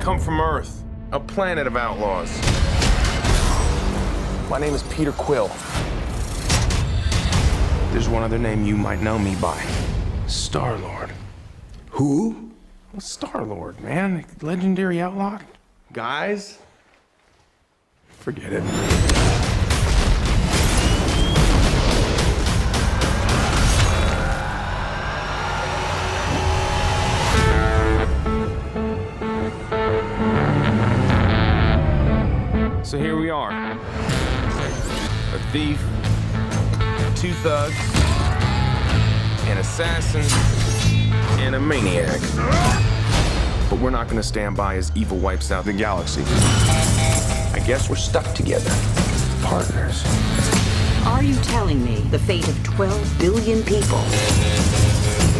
come from Earth, a planet of outlaws. My name is Peter Quill. There's one other name you might know me by Star Lord. Who? Star Lord, man. Legendary outlaw. Guys, forget it. Thief, two thugs, an assassin, and a maniac. But we're not gonna stand by as evil wipes out the galaxy. I guess we're stuck together. Partners. Are you telling me the fate of 12 billion people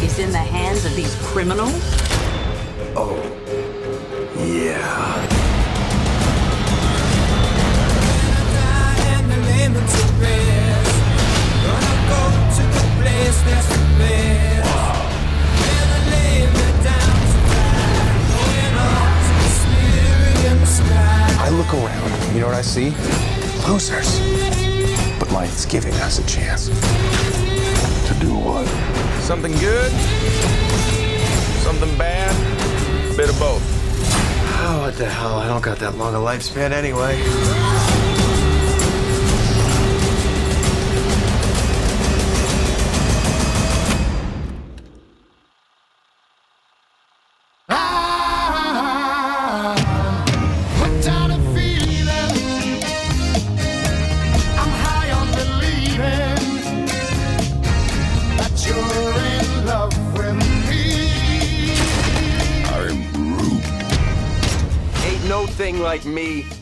is in the hands of these criminals? Oh. Yeah. You know what I see? Losers. But life's giving us a chance. To do what? Something good, something bad, bit of both. Oh, what the hell? I don't got that long a lifespan anyway.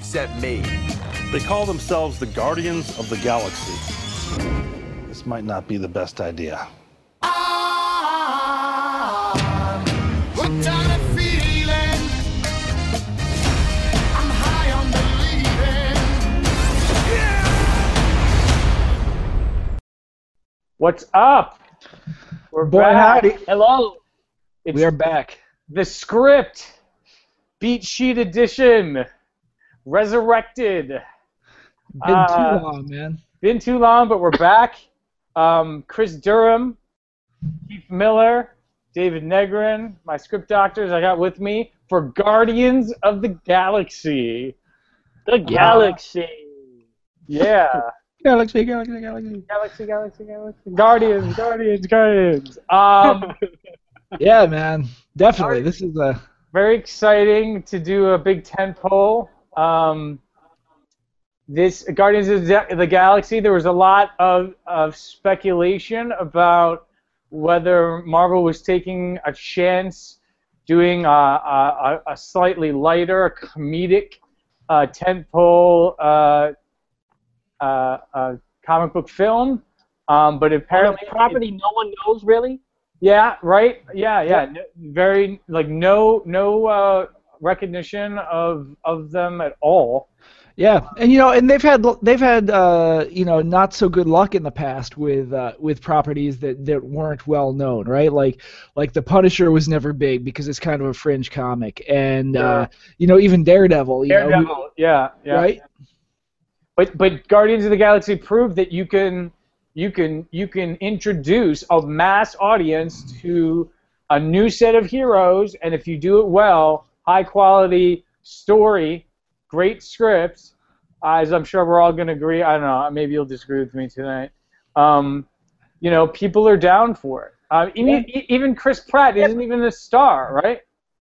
Except me. They call themselves the Guardians of the Galaxy. This might not be the best idea. What's up? We're Boy, back. howdy. Hello. It's We are back. the script, beat sheet edition, resurrected. Been Uh, too long, man. Been too long, but we're back. Um, Chris Durham, Keith Miller, David Negrin, my script doctors I got with me for Guardians of the Galaxy. The Galaxy. Yeah. Galaxy, galaxy, galaxy. Galaxy, Galaxy, Galaxy. Guardians, Guardians, Guardians. Um, Yeah, man. Definitely. This is a very exciting to do a big tent pole. Um, this Guardians of the Galaxy, there was a lot of, of speculation about whether Marvel was taking a chance doing a, a, a slightly lighter, comedic uh, tentpole uh, uh, uh, comic book film. Um, but apparently, property no one knows really. yeah, right. Yeah, yeah. No, very like no no uh, recognition of of them at all. yeah, and you know, and they've had they've had uh, you know not so good luck in the past with uh, with properties that, that weren't well known, right? Like like the Punisher was never big because it's kind of a fringe comic, and uh, you know even Daredevil, you know, Daredevil, yeah, yeah. right? But but Guardians of the Galaxy proved that you can you can you can introduce a mass audience to a new set of heroes, and if you do it well, high quality story, great script, as I'm sure we're all going to agree. I don't know. Maybe you'll disagree with me tonight. Um, you know, people are down for it. Uh, even, even Chris Pratt isn't even a star, right?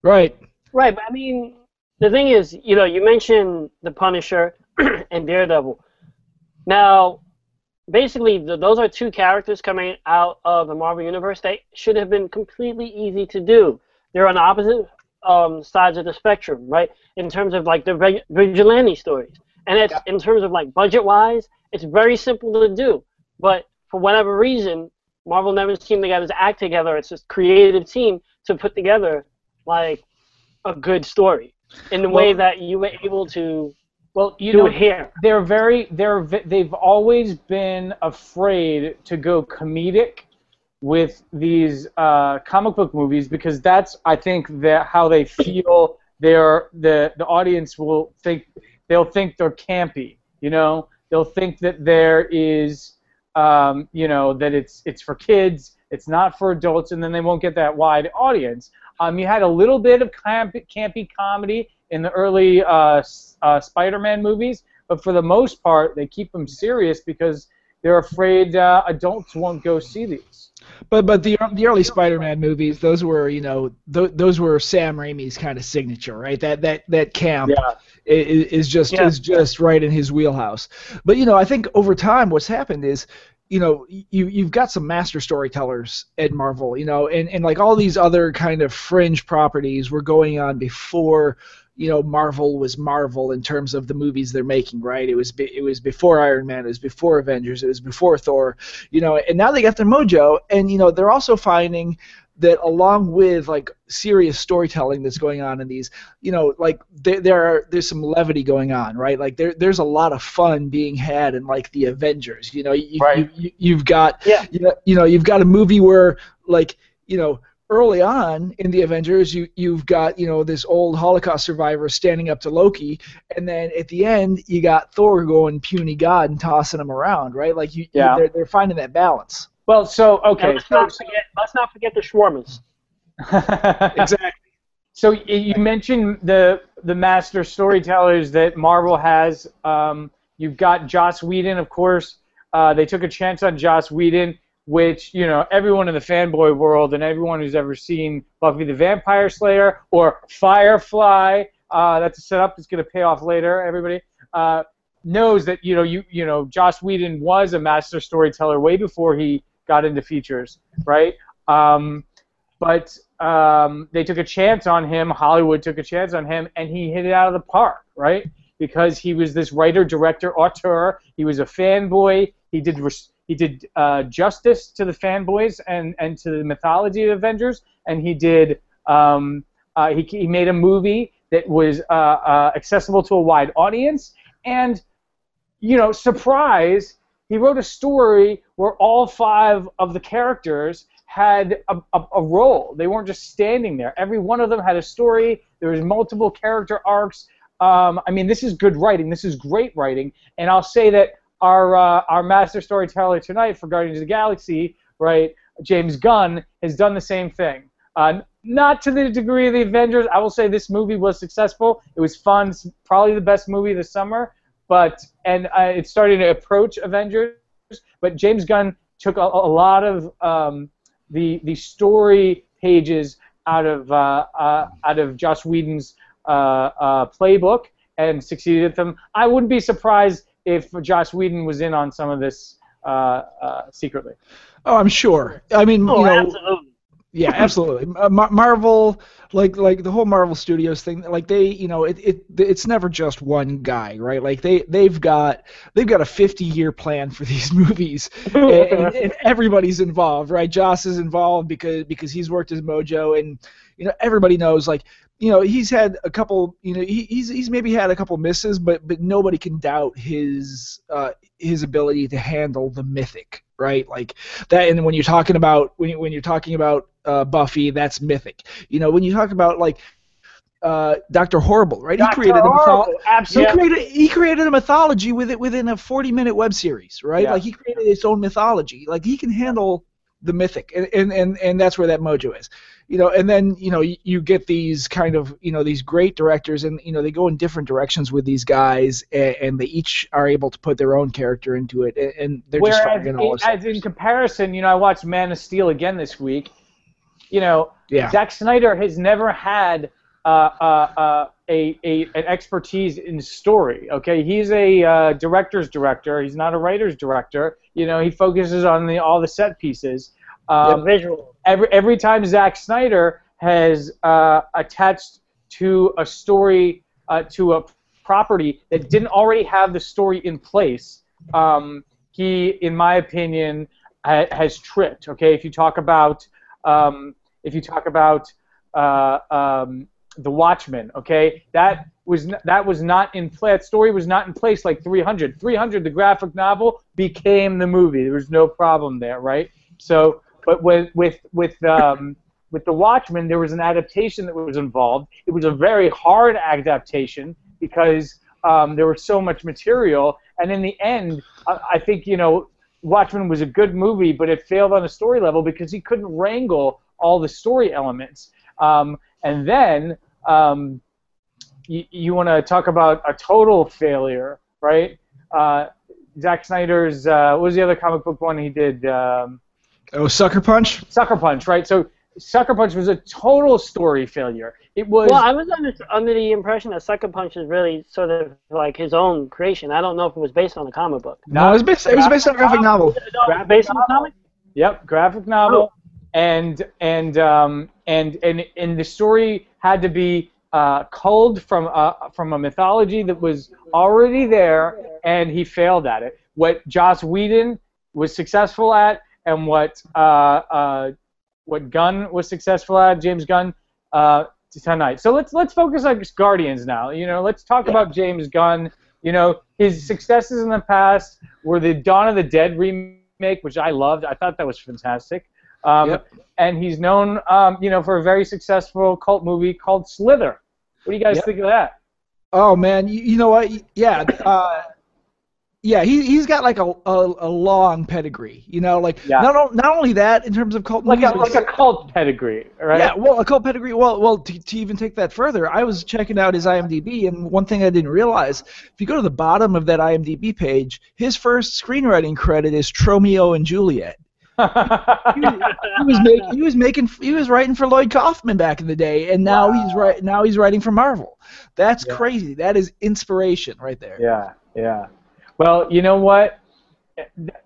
Right. Right, but I mean, the thing is, you know, you mentioned the Punisher and Daredevil. Now, basically, th those are two characters coming out of the Marvel Universe that should have been completely easy to do. They're on opposite um, sides of the spectrum, right? In terms of like the vig- vigilante stories, and it's in terms of like budget-wise, it's very simple to do. But for whatever reason, Marvel never seemed to get its act together. It's this creative team to put together like a good story in the way that you were able to Well, you do know, it here. they're very they're they've always been afraid to go comedic with these uh, comic book movies because that's I think that how they feel they're the the audience will think they'll think they're campy. You know, they'll think that there is um, you know that it's it's for kids, it's not for adults, and then they won't get that wide audience. Um, you had a little bit of camp, campy comedy in the early uh, uh, Spider-Man movies, but for the most part, they keep them serious because they're afraid uh, adults won't go see these. But but the the early Spider-Man movies, those were you know th- those were Sam Raimi's kind of signature, right? That that that camp Yeah. is, is just Yeah. is just right in his wheelhouse. But you know, I think over time, what's happened is, you know, you you've got some master storytellers at Marvel, you know, and and like all these other kind of fringe properties were going on before. You know, Marvel was Marvel in terms of the movies they're making, right? It was be, it was before Iron Man, it was before Avengers, it was before Thor, you know, and now they got their mojo, and you know they're also finding that along with like serious storytelling that's going on in these you know like there, there are there's some levity going on right like there there's a lot of fun being had in like the avengers you know you, Right. you, you have got Yeah. you know, you know you've got a movie where like you know early on in the avengers you you've got you know this old holocaust survivor standing up to loki and then at the end you got thor going puny god and tossing him around right like you you- Yeah. they're, they're finding that balance Well, so okay, let's so, not forget. Let's not forget the shawarmas. exactly So you mentioned the the master storytellers that Marvel has. Um, you've got Joss Whedon, of course. Uh, they took a chance on Joss Whedon, which you know everyone in the fanboy world and everyone who's ever seen Buffy the Vampire Slayer or Firefly. Uh, that's a setup that's going to pay off later. Everybody uh, knows that you know you you know Joss Whedon was a master storyteller way before he got into features, right? Um, but um, they took a chance on him. Hollywood took a chance on him, and he hit it out of the park, right? Because he was this writer, director, auteur. He was a fanboy. He did res- he did uh, justice to the fanboys and and to the mythology of Avengers, and he did um, uh, he he made a movie that was uh, uh, accessible to a wide audience, and you know, surprise, he wrote a story where all five of the characters had a, a, a role. They weren't just standing there. Every one of them had a story. There was multiple character arcs. Um, I mean, this is good writing. This is great writing. And I'll say that our uh, our master storyteller tonight for Guardians of the Galaxy, right, James Gunn, has done the same thing. Uh, not to the degree of the Avengers. I will say this movie was successful. It was fun. It's probably the best movie this summer. But and uh, it's starting to approach Avengers. But James Gunn took a, a lot of um, the the story pages out of uh, uh, out of Joss Whedon's uh, uh, playbook and succeeded at them. I wouldn't be surprised if Joss Whedon was in on some of this uh, uh, secretly. Oh, I'm sure. I mean, Oh, you know, absolutely. yeah, absolutely. Uh, Mar- Marvel, like like the whole Marvel Studios thing, like they, you know, it, it it's never just one guy, right? Like they they've got they've got a 50 year plan for these movies, and, and, and everybody's involved, right? Joss is involved because because he's worked his mojo, and you know everybody knows like. You know he's had a couple. You know he, he's he's maybe had a couple misses, but but nobody can doubt his uh, his ability to handle the mythic, right? Like that. And when you're talking about when you, when you're talking about uh, Buffy, that's mythic. You know, when you talk about like uh, Doctor Horrible, right? Dr. He created a mytho- Horrible, he created he created a mythology with it within a 40 minute web series, right? Yeah. Like he created his own mythology. Like he can handle the mythic, and and and, and that's where that mojo is. You know, and then you know you, you get these kind of you know these great directors, and you know they go in different directions with these guys, and, and they each are able to put their own character into it, and, and they're just Whereas, firing all in, as in comparison, you know, I watched Man of Steel again this week. You know, Yeah. Zack Snyder has never had uh, uh, uh, a, a an expertise in story. Okay, he's a uh, director's director. He's not a writer's director. You know, he focuses on the all the set pieces. Um, visual. every every time Zack Snyder has uh, attached to a story uh, to a property that didn't already have the story in place, um, he, in my opinion, ha- has tripped. Okay, if you talk about um, if you talk about uh, um, the Watchmen, okay, that was that was not in. That story was not in place like 300. 300, the graphic novel, became the movie. There was no problem there, right? So, but with with with um, with the Watchmen, there was an adaptation that was involved. It was a very hard adaptation because um, there was so much material, and in the end, I, I think you know Watchmen was a good movie, but it failed on a story level because he couldn't wrangle all the story elements. Um, and then um, you, you want to talk about a total failure, right? Uh, Zack Snyder's uh, what was the other comic book one he did? Um, Oh, Sucker Punch. Sucker Punch, right? So Sucker Punch was a total story failure. It was. Well, I was under, under the impression that Sucker Punch is really sort of like his own creation. I don't know if it was based on a comic book. No, it was based. It was based on a graphic novel. Based on a comic? Yep, graphic novel, and and um, and and and the story had to be uh, culled from uh, from a mythology that was already there, and he failed at it. What Joss Whedon was successful at, and what uh, uh, what Gunn was successful at, James Gunn, uh, tonight. So let's let's focus on Guardians now. You know, let's talk about James Gunn. You know, his successes in the past were the Dawn of the Dead remake, which I loved. I thought that was fantastic. Um, Yep. And he's known, um, you know, for a very successful cult movie called Slither. What do you guys Yep. think of that? Oh man, you, you know what? Yeah, uh, yeah. He he's got like a, a, a long pedigree. You know, like Yeah. not not only that in terms of cult Like movies, a, like a cult pedigree, right? Yeah, well, a cult pedigree. Well, well, to, to even take that further, I was checking out his IMDb, and one thing I didn't realize: if you go to the bottom of that IMDb page, his first screenwriting credit is Tromeo and Juliet. He was, he was making, he was making, he was writing for Lloyd Kaufman back in the day, and now he's right, now he's writing for Marvel. That's Yeah. crazy. That is inspiration right there. Yeah, yeah. Well, you know what?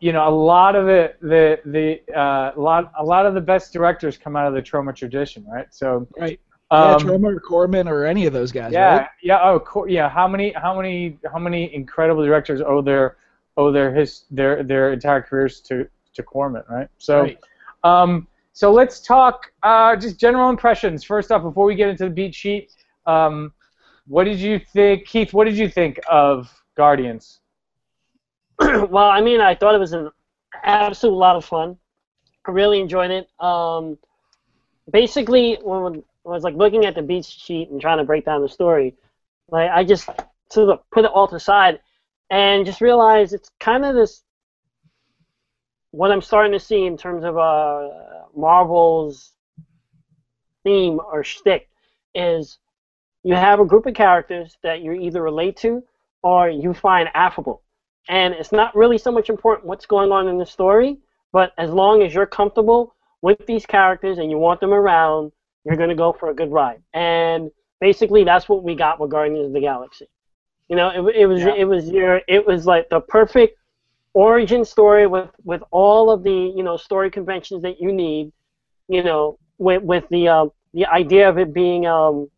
You know, a lot of it, the the uh, lot, a lot of the best directors come out of the Troma tradition, right? So, Right. um, yeah, Troma or Corman or any of those guys. yeah, Right? yeah. Oh, co- yeah. How many, how many, how many incredible directors owe their owe their his their their entire careers to to Corman, right? So, Right. um, so let's talk uh, just general impressions. First off, before we get into the beat sheet, um, what did you think, Keith? What did you think of Guardians? well, I mean, I thought it was an absolute lot of fun. I really enjoyed it. Um, basically, when, when I was like looking at the beat sheet and trying to break down the story, like I just sort of put it all to the side and just realized it's kind of this what I'm starting to see in terms of uh, Marvel's theme or shtick is you have a group of characters that you either relate to or you find affable and it's not really so much important what's going on in the story, but as long as you're comfortable with these characters and you want them around, you're going to go for a good ride. And basically, that's what we got with Guardians of the Galaxy. You know, it, it was Yeah. it was your it was like the perfect origin story with with all of the you know story conventions that you need. You know, with with the um, the idea of it being um,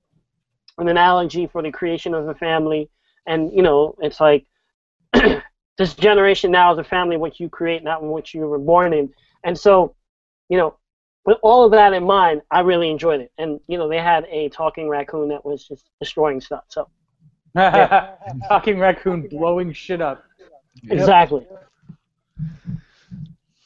an analogy for the creation of a family, and you know, it's like this generation now is a family which you create, not what you were born in. And so, you know, with all of that in mind, I really enjoyed it. And you know, they had a talking raccoon that was just destroying stuff. So Talking raccoon blowing shit up. Exactly.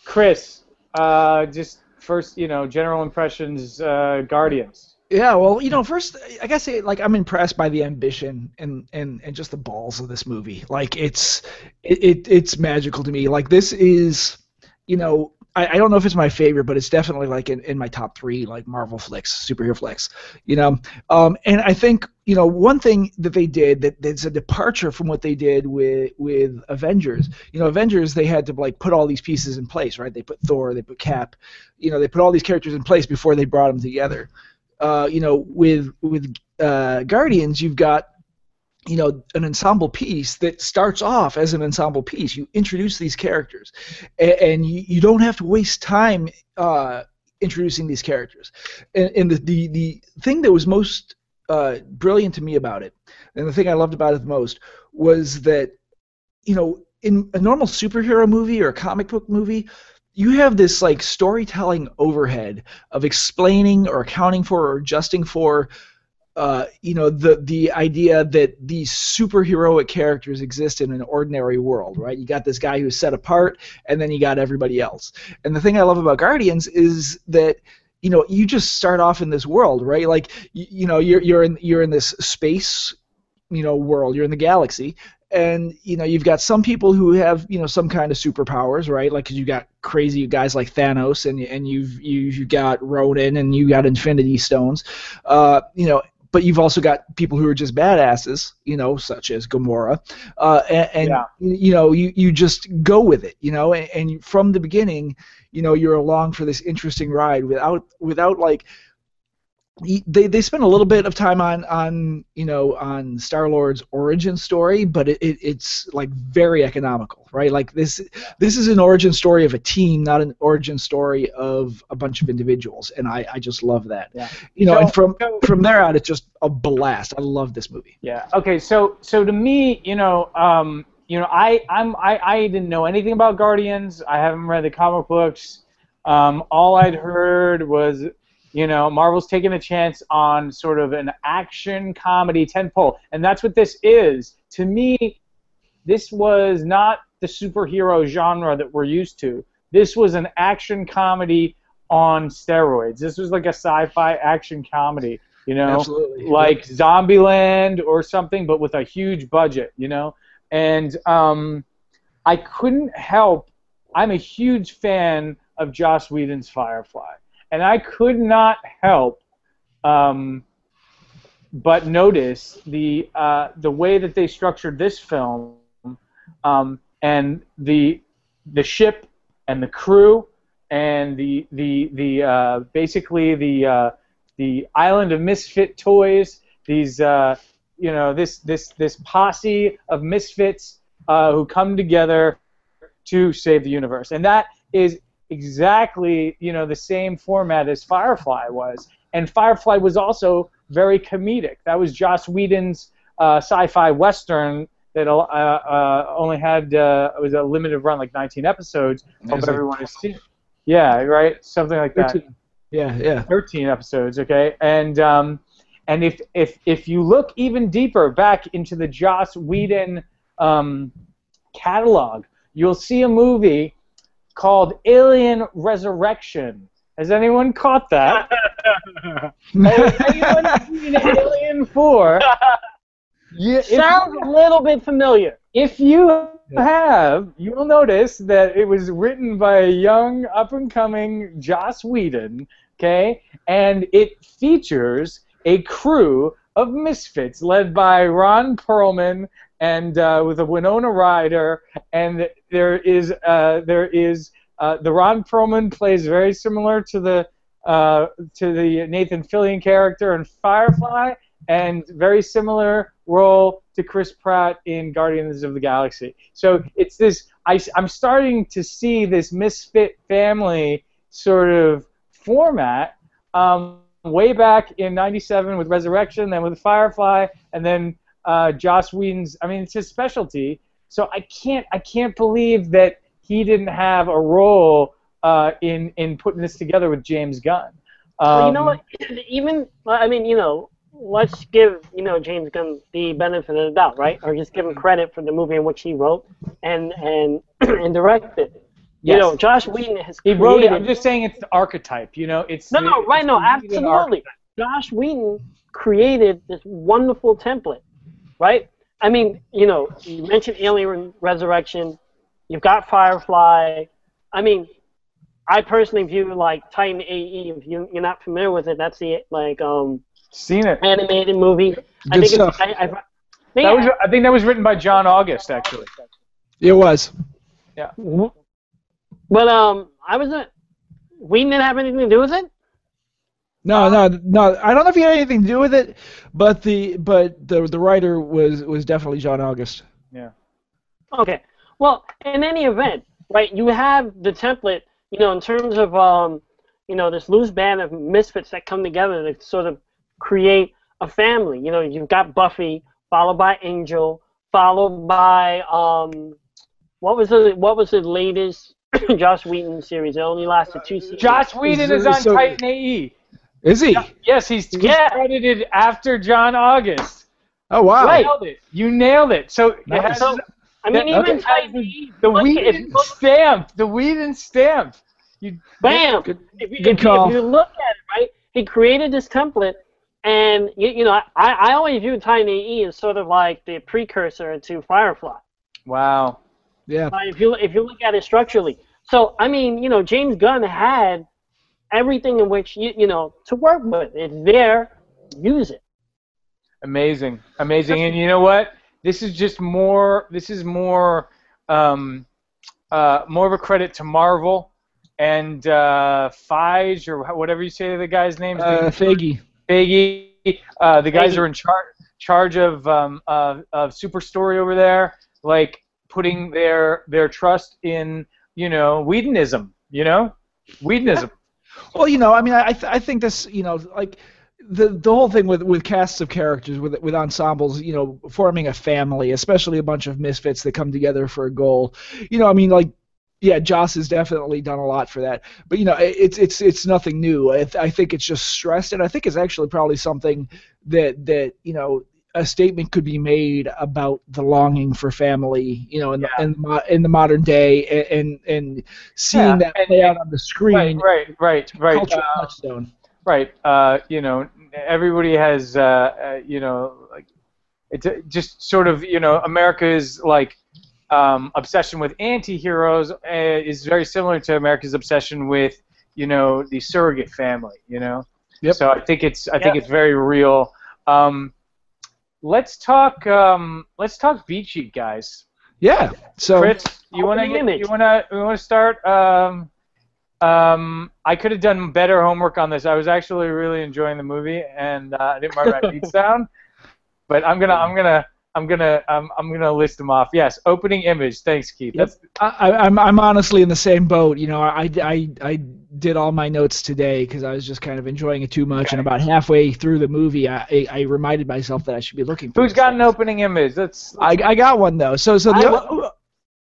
Chris, uh, just first, you know, general impressions, uh, Guardians. Yeah, well, you know, first I gotta say, like, I'm impressed by the ambition and and and just the balls of this movie. Like, it's it, it it's magical to me. Like, this is, you know, I, I don't know if it's my favorite, but it's definitely like in, in my top three, like Marvel flicks, superhero flicks. You know, um, and I think you know one thing that they did that that's a departure from what they did with with Avengers. You know, Avengers they had to like put all these pieces in place, right? They put Thor, they put Cap, you know, they put all these characters in place before they brought them together uh, you know, with with uh, Guardians, you've got you know an ensemble piece that starts off as an ensemble piece. You introduce these characters, and, and you, you don't have to waste time uh, introducing these characters. And, and the, the the thing that was most uh, brilliant to me about it, and the thing I loved about it the most, was that you know in a normal superhero movie or a comic book movie, you have this like storytelling overhead of explaining or accounting for or adjusting for uh, you know the the idea that these superheroic characters exist in an ordinary world right? You got this guy who's set apart and then you got everybody else. And the thing i love about guardians is that you know you just start off in this world, right? Like you, you know you're you're in you're in this space you know world you're in the galaxy and you know you've got some people who have you know some kind of superpowers right? Like you got crazy guys like Thanos and and you've you've got Ronan and you got Infinity Stones. Uh, you know but you've also got people who are just badasses, you know, such as Gamora, uh, and, and Yeah. you know, you, you just go with it, you know, and, and from the beginning, you know, you're along for this interesting ride without without like they they spend a little bit of time on on you know on Star Lord's origin story, but it, it it's like very economical, right? Like this this is an origin story of a team, not an origin story of a bunch of individuals, and I I just love that. Yeah. You know, So- and from from there out, it's just a blast. I love this movie. Yeah. Okay. So so to me, you know, um, you know, I I'm I, I didn't know anything about Guardians. I haven't read the comic books. Um, all I'd heard was, you know, Marvel's taking a chance on sort of an action comedy tentpole, and that's what this is. To me, this was not the superhero genre that we're used to. This was an action comedy on steroids. This was like a sci-fi action comedy. You know, Absolutely. like Zombieland or something, but with a huge budget, you know. And um, I couldn't help. I'm a huge fan of Joss Whedon's Firefly, and I could not help um, but notice the uh, the way that they structured this film, um, and the the ship and the crew and the the the uh, basically the uh, the island of misfit toys. These uh, you know this this this posse of misfits uh, who come together to save the universe, and that is exactly you know the same format as Firefly was, and Firefly was also very comedic. That was Joss Whedon's uh, sci-fi western that uh, uh, only had uh, it was a limited run, like 19 episodes. It everyone has seen. Yeah, right, something like that. Yeah, yeah. 13 episodes, okay? And um, and if if if you look even deeper back into the Joss Whedon um, catalog, you'll see a movie called Alien Resurrection. Has anyone caught that? Has anyone seen Alien 4? Yeah, Sounds a little bit familiar. if you have, you will notice that it was written by a young, up and coming Joss Whedon, okay? And it features a crew of misfits led by Ron Perlman and uh, with a Winona Ryder, and there is uh, there is uh, the Ron Perlman plays very similar to the uh, to the Nathan Fillion character in Firefly, and very similar role to Chris Pratt in Guardians of the Galaxy. So it's this. I, am starting to see this misfit family sort of format. Um, way back in '97 with Resurrection, then with Firefly, and then uh, Joss Whedon's. I mean, it's his specialty. So I can't. I can't believe that he didn't have a role uh, in in putting this together with James Gunn. Um, Well, you know what? Even I mean, you know, let's give you know James Gunn the benefit of the doubt, right? Or just give him credit for the movie in which he wrote and and and directed. You Yes. know, Josh Whedon has He created. wrote it. I'm just saying it's the archetype. You know, it's no, no, right? No, absolutely. Josh Whedon created this wonderful template, right? I mean, you know, you mentioned Alien Resurrection. You've got Firefly. I mean, I personally view like Titan AE. If you, you're not familiar with it, that's the like um Seen it. animated movie. I Good think stuff. it's. I, I, That was, I think that was written by John August, actually. It was. Yeah. But um, I was a. We didn't have anything to do with it. No, no, no. I don't know if he had anything to do with it, but the but the the writer was was definitely John August. Yeah. Okay. Well, in any event, right? You have the template. You know, in terms of um, you know, this loose band of misfits that come together to sort of create a family. You know, you've got Buffy, followed by Angel, followed by um, what was the what was the latest Josh Whedon series? It only lasted two seasons. Josh Whedon is on So- Titan AE. Is he? Yes, he's, he's Yeah. credited after John August. Oh wow. You nailed it. You nailed it. So it Nice. has So, I mean, that- even okay. The Whedon stamp. The Whedon stamp. You, Bam! Good- if, you, good if, call. if you look at it, right, he created this template, and you, you know, I, I always view Tiny E as sort of like the precursor to Firefly. wow. Yeah. If you if you look at it structurally, so I mean, you know, James Gunn had everything in which you you know to work with. It's there, use it. Amazing, amazing, and you know what? This is just more. This is more, um, uh, more of a credit to Marvel and uh, Feige or whatever you say the guy's name. Uh, Faggy. Faggy. Uh, the guys Feige. are in charge charge of um, uh, of Super Story over there, like putting their their trust in you know Whedonism. You know, Whedonism. Well, you know, I mean, I th- I think this, you know, like the the whole thing with with casts of characters with with ensembles, you know, forming a family, especially a bunch of misfits that come together for a goal. You know, I mean, like. Yeah, Joss has definitely done a lot for that, but you know, it- it's it's it's nothing new. I, th- I think it's just stressed, and I think it's actually probably something that that you know a statement could be made about the longing for family, you know, in, the, in, the, in the modern day, a- and and seeing Yeah, that and- play out on the screen, Right, right, right, right. Uh, touchstone. Right. Uh, you know, everybody has, uh, uh, you know, like it's just sort of, you know, America's like um, obsession with anti-heroes uh, is very similar to America's obsession with, you know, the surrogate family. You know. Yep. So I think it's I think it's very real. Um, let's talk. Um, let's talk beat sheet, guys. Yeah. So Chris, you want to you want to you want to start? Um, um, I could have done better homework on this. I was actually really enjoying the movie, and uh, I didn't write my beats down. But I'm gonna I'm gonna I'm gonna I'm, I'm gonna list them off. Yes, opening image. Thanks, Keith. Yep. That's I, I'm I'm honestly in the same boat. You know, I, I, I did all my notes today because I was just kind of enjoying it too much, and about halfway through the movie, I, I, I reminded myself that I should be looking for. who's these got an opening image? Let's. I, I got one though. So so the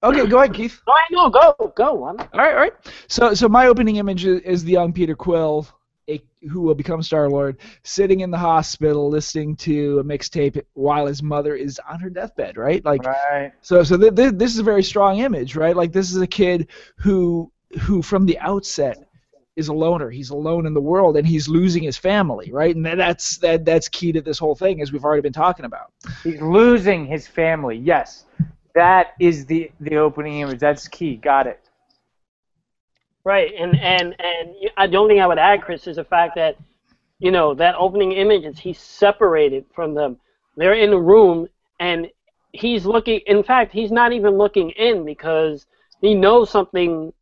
I- okay, go ahead, Keith. All right, no, go, go. I'm, All right, all right. So, so my opening image is, is the young Peter Quill, a, who will become Star Lord, sitting in the hospital listening to a mixtape while his mother is on her deathbed. Right, like right. so. So th- th- this is a very strong image, right? Like this is a kid who, who from the outset is a loner. He's alone in the world, and he's losing his family, right? And that's that that's key to this whole thing, as we've already been talking about. He's losing his family. Yes, that is the the opening image. That's key. Got it. Right, and and and I- uh, the only thing I would add, Chris, is the fact that you know that opening image is he's separated from them. They're in the room, and he's looking. In fact, he's not even looking in because he knows something,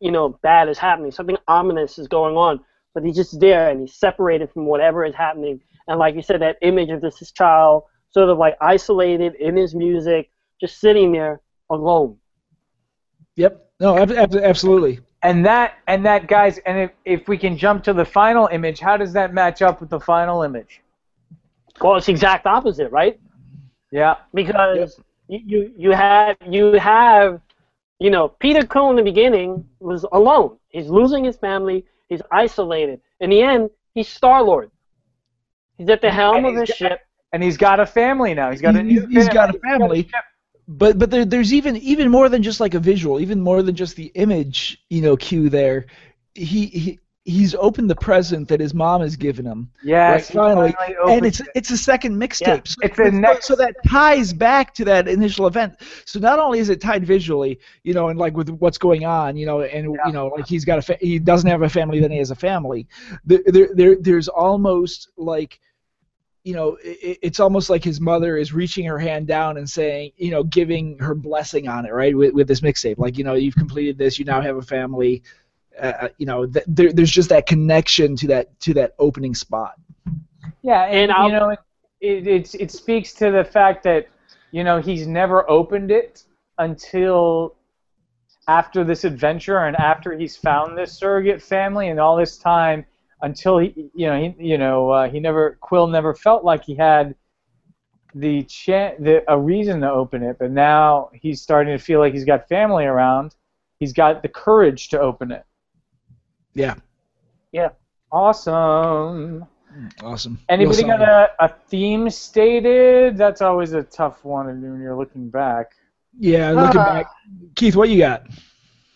you know, bad is happening. Something ominous is going on, but he's just there, and he's separated from whatever is happening. And like you said, that image of this child, sort of like isolated in his music, just sitting there alone. Yep. No, ab- ab- absolutely. And that and that guys, and if if we can jump to the final image, how does that match up with the final image? Well, it's the exact opposite, right? Yeah. because you, you you have you have you know Peter Quill in the beginning was alone. He's losing his family. He's isolated. In the end, he's Star Lord. He's at the helm And of he's his got- ship. And he's got a family now. He's got a He's- new he's got a He's family. But but there, there's even even more than just like a visual, even more than just the image, you know, cue there. He he he's opened the present that his mom has given him. Yes. right, finally, he and it's it. it's a second mixtape. Yeah, so, it's the next- so that ties back to that initial event. So not only is it tied visually, you know, and like with what's going on, you know, and you know, like he's got a fa- he doesn't have a family, then he has a family. There there, there there's almost like you know, it, it's almost like his mother is reaching her hand down and saying, you know, giving her blessing on it, right? With, with this mixtape, like, you know, you've completed this, you now have a family. Uh, you know, th- there, there's just that connection to that to that opening spot. Yeah, and, I'll- you know, it, it it speaks to the fact that you know he's never opened it until after this adventure and after he's found this surrogate family and all this time until he you know he you know uh, he never Quill never felt like he had the cha- the a reason to open it, but now he's starting to feel like he's got family around. He's got the courage to open it. Yeah, Yeah. Awesome. awesome. Anybody Real got a, a theme stated? That's always a tough one when you're looking back. Yeah, looking Ah. back, Keith, what you got?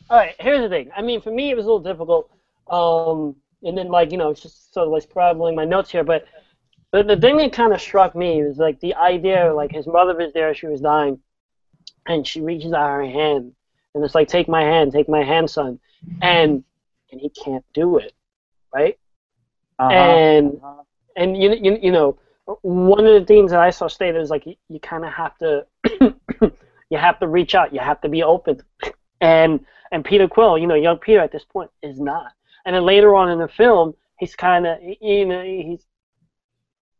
All right, here's the thing. I mean, for me, it was a little difficult. Um, and then, like, you know, it's just sort of like scrabbling my notes here. But the, the thing that kind of struck me was like the idea, like his mother was there, she was dying, and she reaches out her hand, and it's like, take my hand, take my hand, son, and and he can't do it, right? Uh-huh. And and you, you you know one of the things that I saw stated is like you, you kind of have to you have to reach out, you have to be open, and and Peter Quill, you know, young Peter at this point is not. And then later on in the film, he's kind of you know he's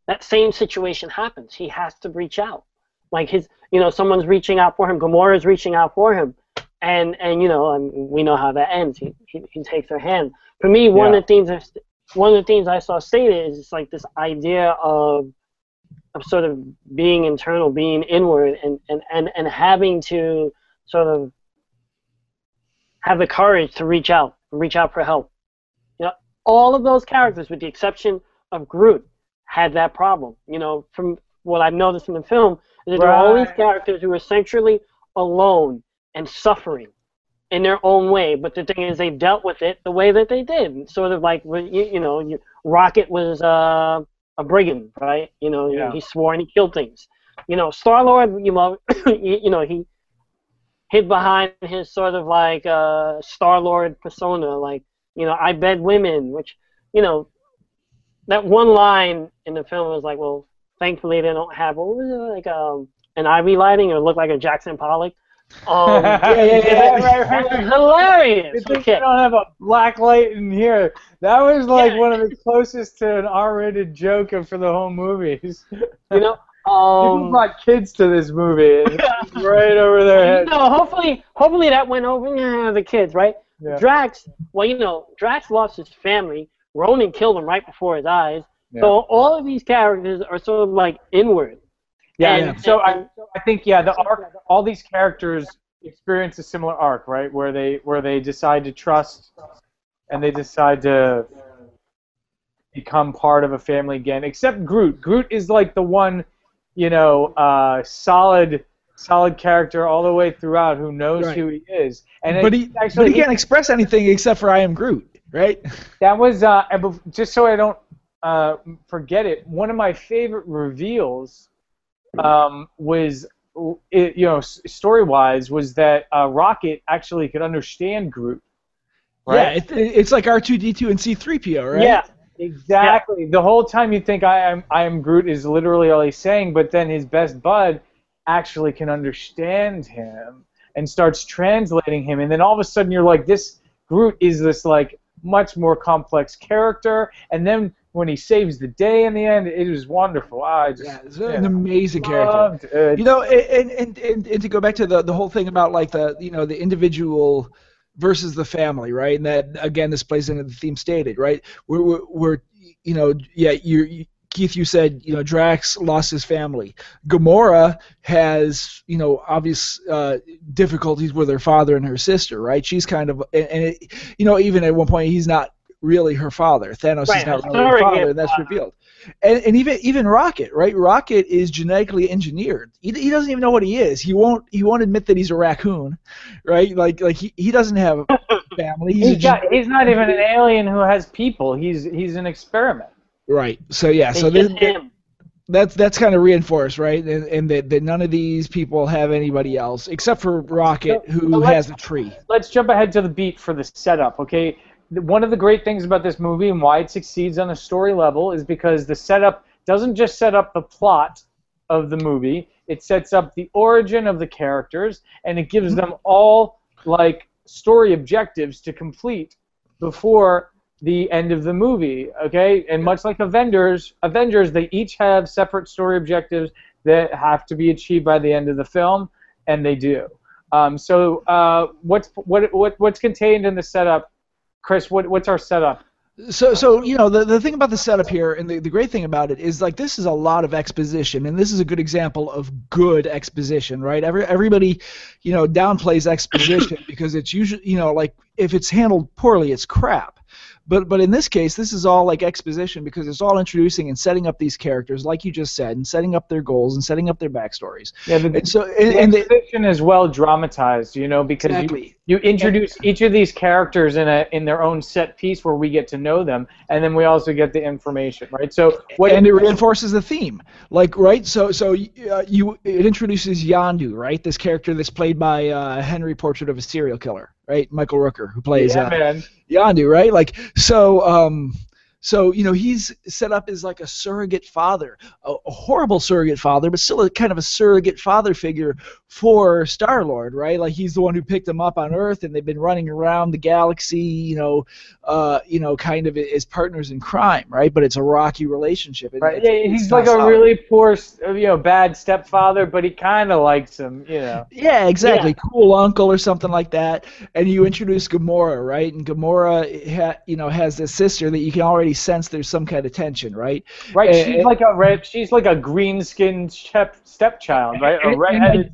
that same situation happens. He has to reach out, like his you know someone's reaching out for him. Gamora's reaching out for him, and and you know and we know how that ends. He he, he takes her hand. For me, one Yeah. of the things one of the things I saw stated is it's like this idea of of sort of being internal, being inward, and and and, and having to sort of have the courage to reach out, reach out for help. All of those characters, with the exception of Groot, had that problem. You know, from what I've noticed in the film, is that there are all these characters who are essentially alone and suffering in their own way. But the thing is, they dealt with it the way that they did. Sort of like you, you know, you, Rocket was uh, a brigand, right? You know, Yeah. he swore and he killed things. You know, Star Lord, you know, you, you know, he hid behind his sort of like uh, Star Lord persona, like you know, I bed women, which you know, that one line in the film was like, well, thankfully they don't have what was it like um an ivy lighting or look like a Jackson Pollock. Um, Yeah, yeah, yeah, right, right, that was right. hilarious. Okay. don't have a black light in here. That was like Yeah. one of the closest to an R-rated joke for the whole movies. You know, People um, brought kids to this movie, right over their heads. no, hopefully, hopefully that went over yeah, the kids, right? Yeah. Drax, well, you know, Drax lost his family. Ronan killed him right before his eyes. Yeah. So all of these characters are sort of like inward. Yeah, And- and so I, I think yeah, the arc, all these characters experience a similar arc, right? Where they where they decide to trust, and they decide to become part of a family again. Except Groot. Groot is like the one, you know, uh, solid solid character all the way throughout who knows Right. who he is. And but it- he, actually but he can't express anything except for I am Groot, right? That was uh, just so I don't uh, forget it. One of my favorite reveals um, was, it, you know, story wise, was that uh, Rocket actually could understand Groot. Yeah, it, it's like R2D2 and C3PO, right? Yeah. exactly. The whole time you think I am I am Groot is literally all he's saying, but then his best bud actually can understand him and starts translating him, and then all of a sudden you're like, this Groot is this like much more complex character, and then when he saves the day in the end, it was wonderful. Ah, I just Yeah, it's an amazing character. it. You know, and, and, and, and to go back to the, the whole thing about like the you know the individual versus the family, right? And that again, this plays into the theme stated, right? We're, we're, we're you know, yeah, you Keith, you said you know Drax lost his family. Gamora has you know obvious uh, difficulties with her father and her sister, right? She's kind of and, and it, you know even at one point he's not really her father. Thanos Right, is not really her father, and that's revealed. And, and even even Rocket, right? Rocket is genetically engineered. He, he doesn't even know what he is. He won't he won't admit that he's a raccoon, right? Like like he, he doesn't have a family. He's, a He's, got, he's not even an alien who has people. He's he's an experiment. Right. So yeah. So this, that's that's kind of reinforced, right? And, and that, that none of these people have anybody else except for Rocket, So- who so has a tree. let's jump ahead to the beat for the setup, okay? One of the great things about this movie and why it succeeds on a story level is because the setup doesn't just set up the plot of the movie, it sets up the origin of the characters and it gives mm-hmm. them all like story objectives to complete before the end of the movie, okay? And much like Avengers, Avengers they each have separate story objectives that have to be achieved by the end of the film and they do. Um, so uh, what's what, what what's contained in the setup, Chris? What what's our setup? So, so you know, the, the thing about the setup here, and the, the great thing about it is like this is a lot of exposition, and this is a good example of good exposition, right? Every everybody, you know, downplays exposition because it's usually, you know, like if it's handled poorly, it's crap. But but in this case, this is all like exposition because it's all introducing and setting up these characters, like you just said, and setting up their goals and setting up their backstories. Yeah, the, And so, and, the and the, exposition is well dramatized, you know, because Exactly. you introduce each of these characters in a in their own set piece where we get to know them, and then we also get the information, right? So what and it reinforces the theme, like right. So so uh, you it introduces Yondu, right? This character that's played by uh, Henry Portrait of a Serial Killer, right? Michael Rooker, who plays yeah, uh, man. Yondu, right? Like so. Um, so you know he's set up as like a surrogate father, a, a horrible surrogate father, but still a kind of a surrogate father figure for Star Lord, right? Like he's the one who picked him up on Earth, and they've been running around the galaxy, you know, uh, you know, kind of as partners in crime, right? But it's a rocky relationship. and Right. it's- Yeah, it's he's like a solid. really poor, uh, you know, bad stepfather, but he kind of likes him, you know. Yeah, exactly. Cool uncle or something like that. And you introduce Gamora, right? And Gamora, ha, you know, has this sister that you can already sense there's some kind of tension, right? Right. And- She's like a red. She's like a green-skinned step stepchild, right? A And- and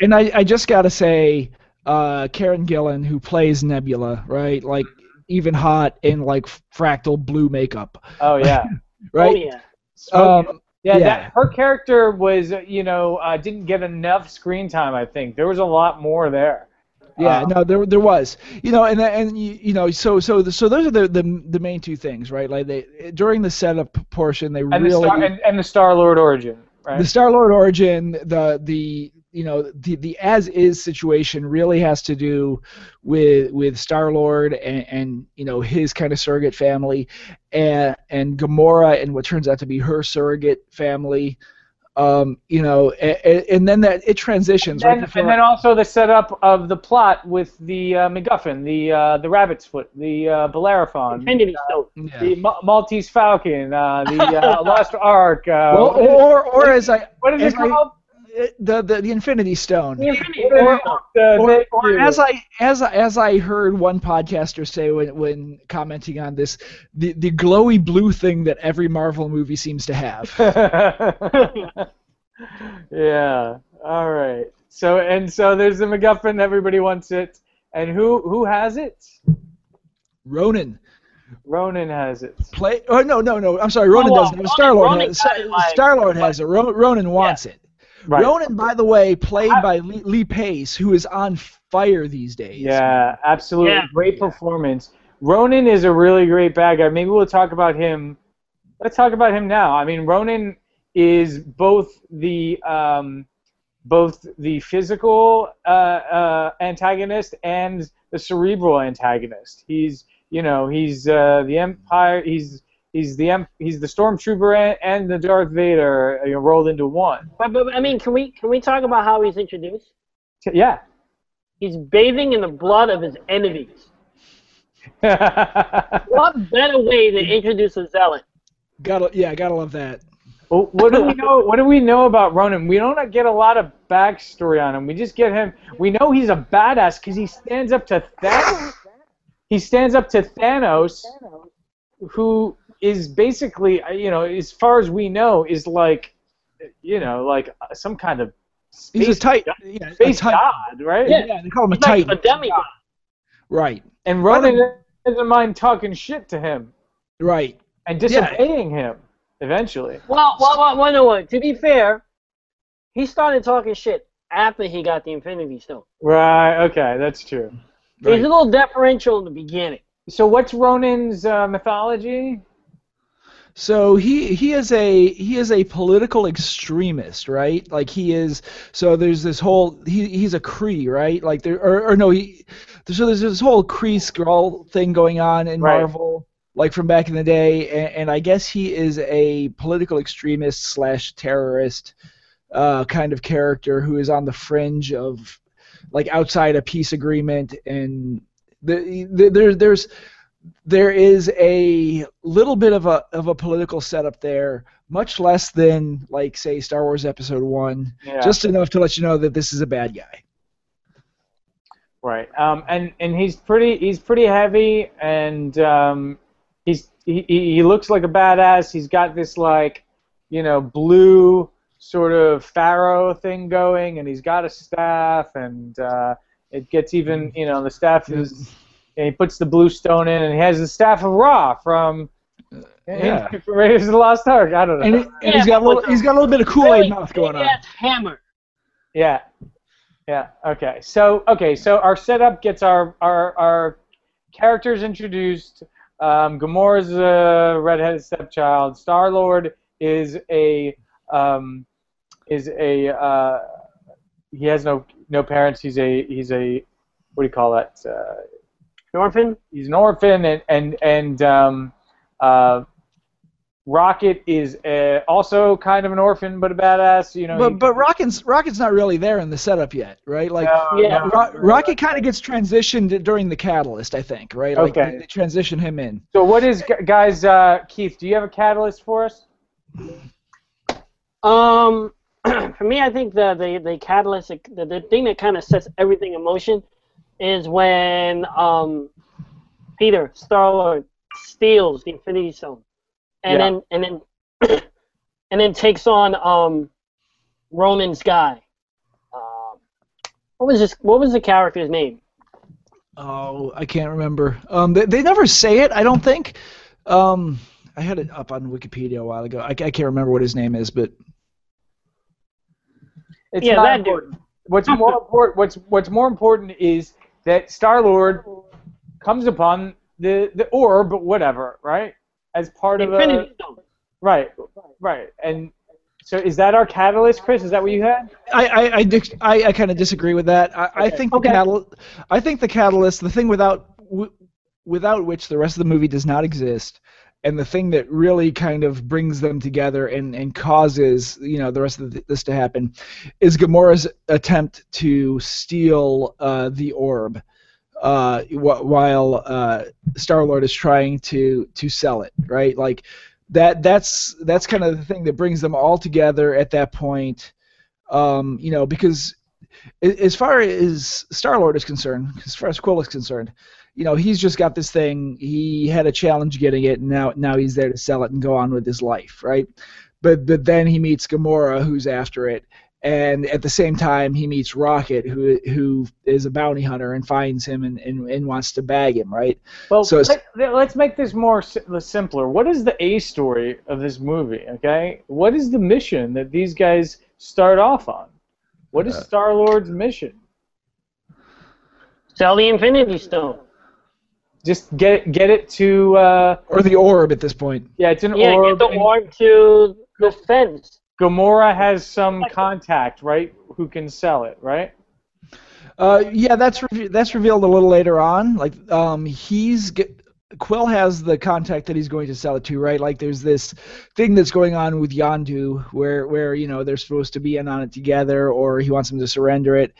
And I, I just got to say, uh, Karen Gillan, who plays Nebula, right? Like, even hot in, like, fractal blue makeup, Oh yeah. right? Oh yeah. Um, Yeah, Yeah. That, her character was, you know, uh, didn't get enough screen time. I think there was a lot more there. Yeah, Uh, no, there there was, you know, and and you, you know, so so the, so those are the, the the main two things, right? Like they during the setup portion, they and really the Star, and, and the Star Lord origin, right? the Star Lord origin, the the you know the the as is situation really has to do with with Star Lord and, and you know his kind of surrogate family, and and Gamora and what turns out to be her surrogate family. Um, you know, and, and then that it transitions right and, before. and then also the setup of the plot with the uh, MacGuffin, the uh, the rabbit's foot, the uh, Bellerophon, Infinity Stone. yeah. the Ma- Maltese Falcon, uh, the uh, Lost Ark. Uh, Well, what is- or or as I what is as it I- called? The the, the Infinity Stone. The Infinity Or, Stone. uh, or, or as I as I- as I heard one podcaster say when when commenting on this, the the glowy blue thing that every Marvel movie seems to have. yeah. All right. So and so there's the MacGuffin. Everybody wants it. And who who has it? Ronan Ronan has it. play. Oh no no no! I'm sorry. Ronan Oh, doesn't. Ronan- Star Lord Ronan has. it, like- Star Lord has it. Ro- Ronan wants it. Right. Ronan, by the way, played by Lee, Lee Pace, who is on fire these days. Yeah, absolutely. Yeah. Great performance. Ronan is a really great bad guy. Maybe we'll talk about him. Let's talk about him now. I mean, Ronan is both the um, both the physical uh, uh, antagonist and the cerebral antagonist. He's you know he's uh, the Empire. He's he's the he's the stormtrooper and, and the Darth Vader you know, rolled into one. But, but I mean, can we can we talk about how he's introduced? Yeah. He's bathing in the blood of his enemies. What better way to introduce a zealot? Gotta yeah, I gotta love that. Well, what do we know? What do we know about Ronan? We don't get a lot of backstory on him. We just get him. We know he's a badass because he stands up to Thanos. He stands up to Thanos, who is basically, uh, you know, as far as we know, is like, you know, like uh, some kind of space, He's a tight. Yeah, a space tight- god, right? Yeah. Yeah, they call him a He's like titan. a demigod. Right. And Ronan doesn't mind talking shit to him Right. and disobeying him eventually. Well, well, well, well, no, well, to be fair, he started talking shit after he got the Infinity Stone. Right. Okay, that's true. He's a little deferential in the beginning. So what's Ronan's uh, mythology? So he he is a he is a political extremist, right? Like he is. So there's this whole he he's a Kree, right? Like there or, or no he. So there's this whole Kree Skrull thing going on in Right. Marvel, like from back in the day, and, and I guess he is a political extremist slash terrorist uh, kind of character who is on the fringe of like outside a peace agreement and the, the, there there's there is a little bit of a of a political setup there, much less than like say Star Wars Episode One, Yeah. just enough to let you know that this is a bad guy. right. Um, and and he's pretty he's pretty heavy, and um, he's he, he he looks like a badass. He's got this like, you know, blue sort of pharaoh thing going, and he's got a staff, and uh, it gets even you know the staff is. And he puts the blue stone in, and he has the staff of Ra from Yeah. from Raiders of the Lost Ark. I don't know. And, it, and he's Yeah, got a little he's got a little bit of Kool Aid Really mouth going on. hammer. yeah. Yeah. Okay. So okay. So our setup gets our our our characters introduced. Um, Gamora's a redheaded stepchild. Star Lord is a um, is a uh, he has no no parents. He's a he's a what do you call that? Uh, An orphan? he's an orphan, and and and um, uh, Rocket is uh also kind of an orphan, but a badass. You know. he- But but Rocket's Rocket's not really there in the setup yet, right? Like No, Yeah. Ro- Rocket kind of gets transitioned during the catalyst, I think, right? Like Okay. they, they transition him in. So what is guys? Uh, Keith, do you have a catalyst for us? Um, for me, I think the the, the catalyst, the, the thing that kind of sets everything in motion, is when um, Peter Star Lord steals the Infinity Stone, and Yeah. then and then and then takes on um, Ronan's guy. Um, what was this? What was the character's name? Oh, I can't remember. Um, they, they never say it, I don't think. Um, I had it up on Wikipedia a while ago. I, I can't remember what his name is, but It's Yeah, not that dude. important. What's more important? What's what's more important is that Star Lord comes upon the the orb, whatever, right? As part of a Infinity Stone. right, right, and so is that our catalyst, Chris? Is that what you had? I I, I, I, I kind of disagree with that. I, I Okay. think the Okay. catalyst. I think the catalyst, the thing without w- without which the rest of the movie does not exist, and the thing that really kind of brings them together and, and causes you know the rest of this to happen, is Gamora's attempt to steal uh, the orb, uh, while uh, Star Lord is trying to to sell it. Right, like that. That's that's kind of the thing that brings them all together at that point. Um, you know, because as far as Star Lord is concerned, as far as Quill is concerned, you know, he's just got this thing. He had a challenge getting it, and now now he's there to sell it and go on with his life, right? But but then he meets Gamora, who's after it, and at the same time he meets Rocket, who who is a bounty hunter and finds him and, and, and wants to bag him, right? Well, So it's- let, let's make this more simpler. What is the A story of this movie? Okay, what is the mission that these guys start off on? What is Uh, Star Lord's mission? Sell the Infinity Stone. Just get get it to uh, Or the orb at this point. yeah, it's an Yeah, orb. get the orb to the fence. Gamora has some contact, right? Who can sell it, right? Uh, yeah, that's re- that's revealed a little later on. Like, um, he's get, Quill has the contact that he's going to sell it to, right? Like, there's this thing that's going on with Yondu, where where you know they're supposed to be in on it together, or he wants him to surrender it,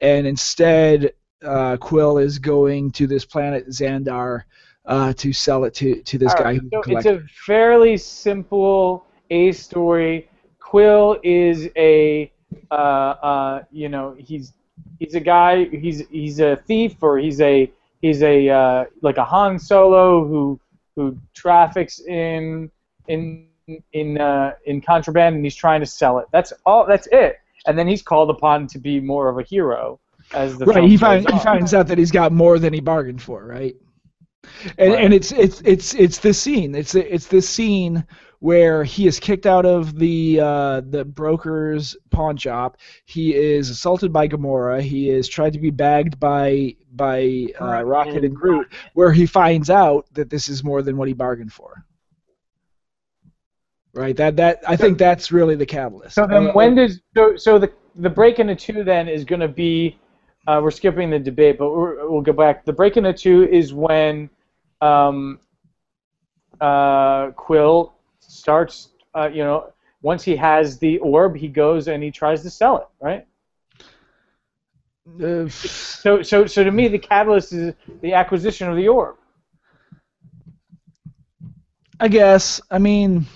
and instead, uh, Quill is going to this planet Xandar uh, to sell it to to this All guy right, who so it's a fairly simple A story. Quill is a, uh, uh, you know, he's he's a guy. He's he's a thief, or he's a he's a uh, like a Han Solo who who traffics in in in uh, in contraband, and he's trying to sell it. That's all. That's it. And then he's called upon to be more of a hero as the right he goes finds he finds out that he's got more than he bargained for right? And Right. and it's it's it's it's this scene. It's it's this scene where he is kicked out of the uh, the broker's pawn shop. He is assaulted by Gamora. He is tried to be bagged by by uh, Rocket and and Groot where he finds out that this is more than what he bargained for. Right that that I think that's really the catalyst. So then, Uh, when does so so the the break into two then is going to be? Uh, we're skipping the debate, but we're, we'll go back. The break into two is when um, uh, Quill starts. Uh, you know, once he has the orb, he goes and he tries to sell it, right? uh, So so so to me, the catalyst is the acquisition of the orb. I guess. I mean,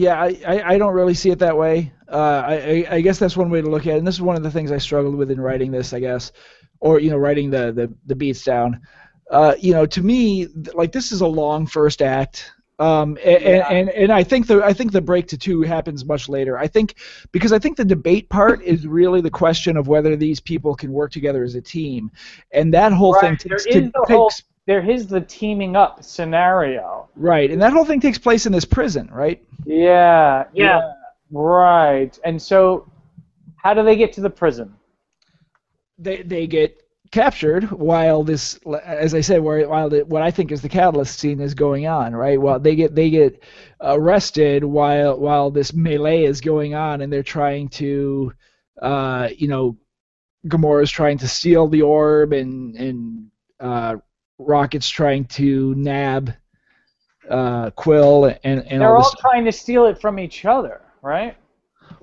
yeah, I, I, I don't really see it that way. Uh, I, I guess that's one way to look at it, and this is one of the things I struggled with in writing this, I guess, or you know, writing the the, the beats down. Uh, you know, to me, like this is a long first act. Um, and, Yeah. and and I think the I think the break to two happens much later. I think because I think the debate part is really the question of whether these people can work together as a team, and that whole Right, thing takes, takes whole- There is the teaming up scenario. right, and that whole thing takes place in this prison, right? Yeah. Yeah. Right. And so, How do they get to the prison? they they get captured while this, as I said, while the, what I think is the catalyst scene is going on, right? While they get they get arrested while while this melee is going on, and they're trying to, uh, you know, Gamora's trying to steal the orb, and and uh, Rocket's trying to nab uh, Quill, and and They're all all this. trying to steal it from each other, right?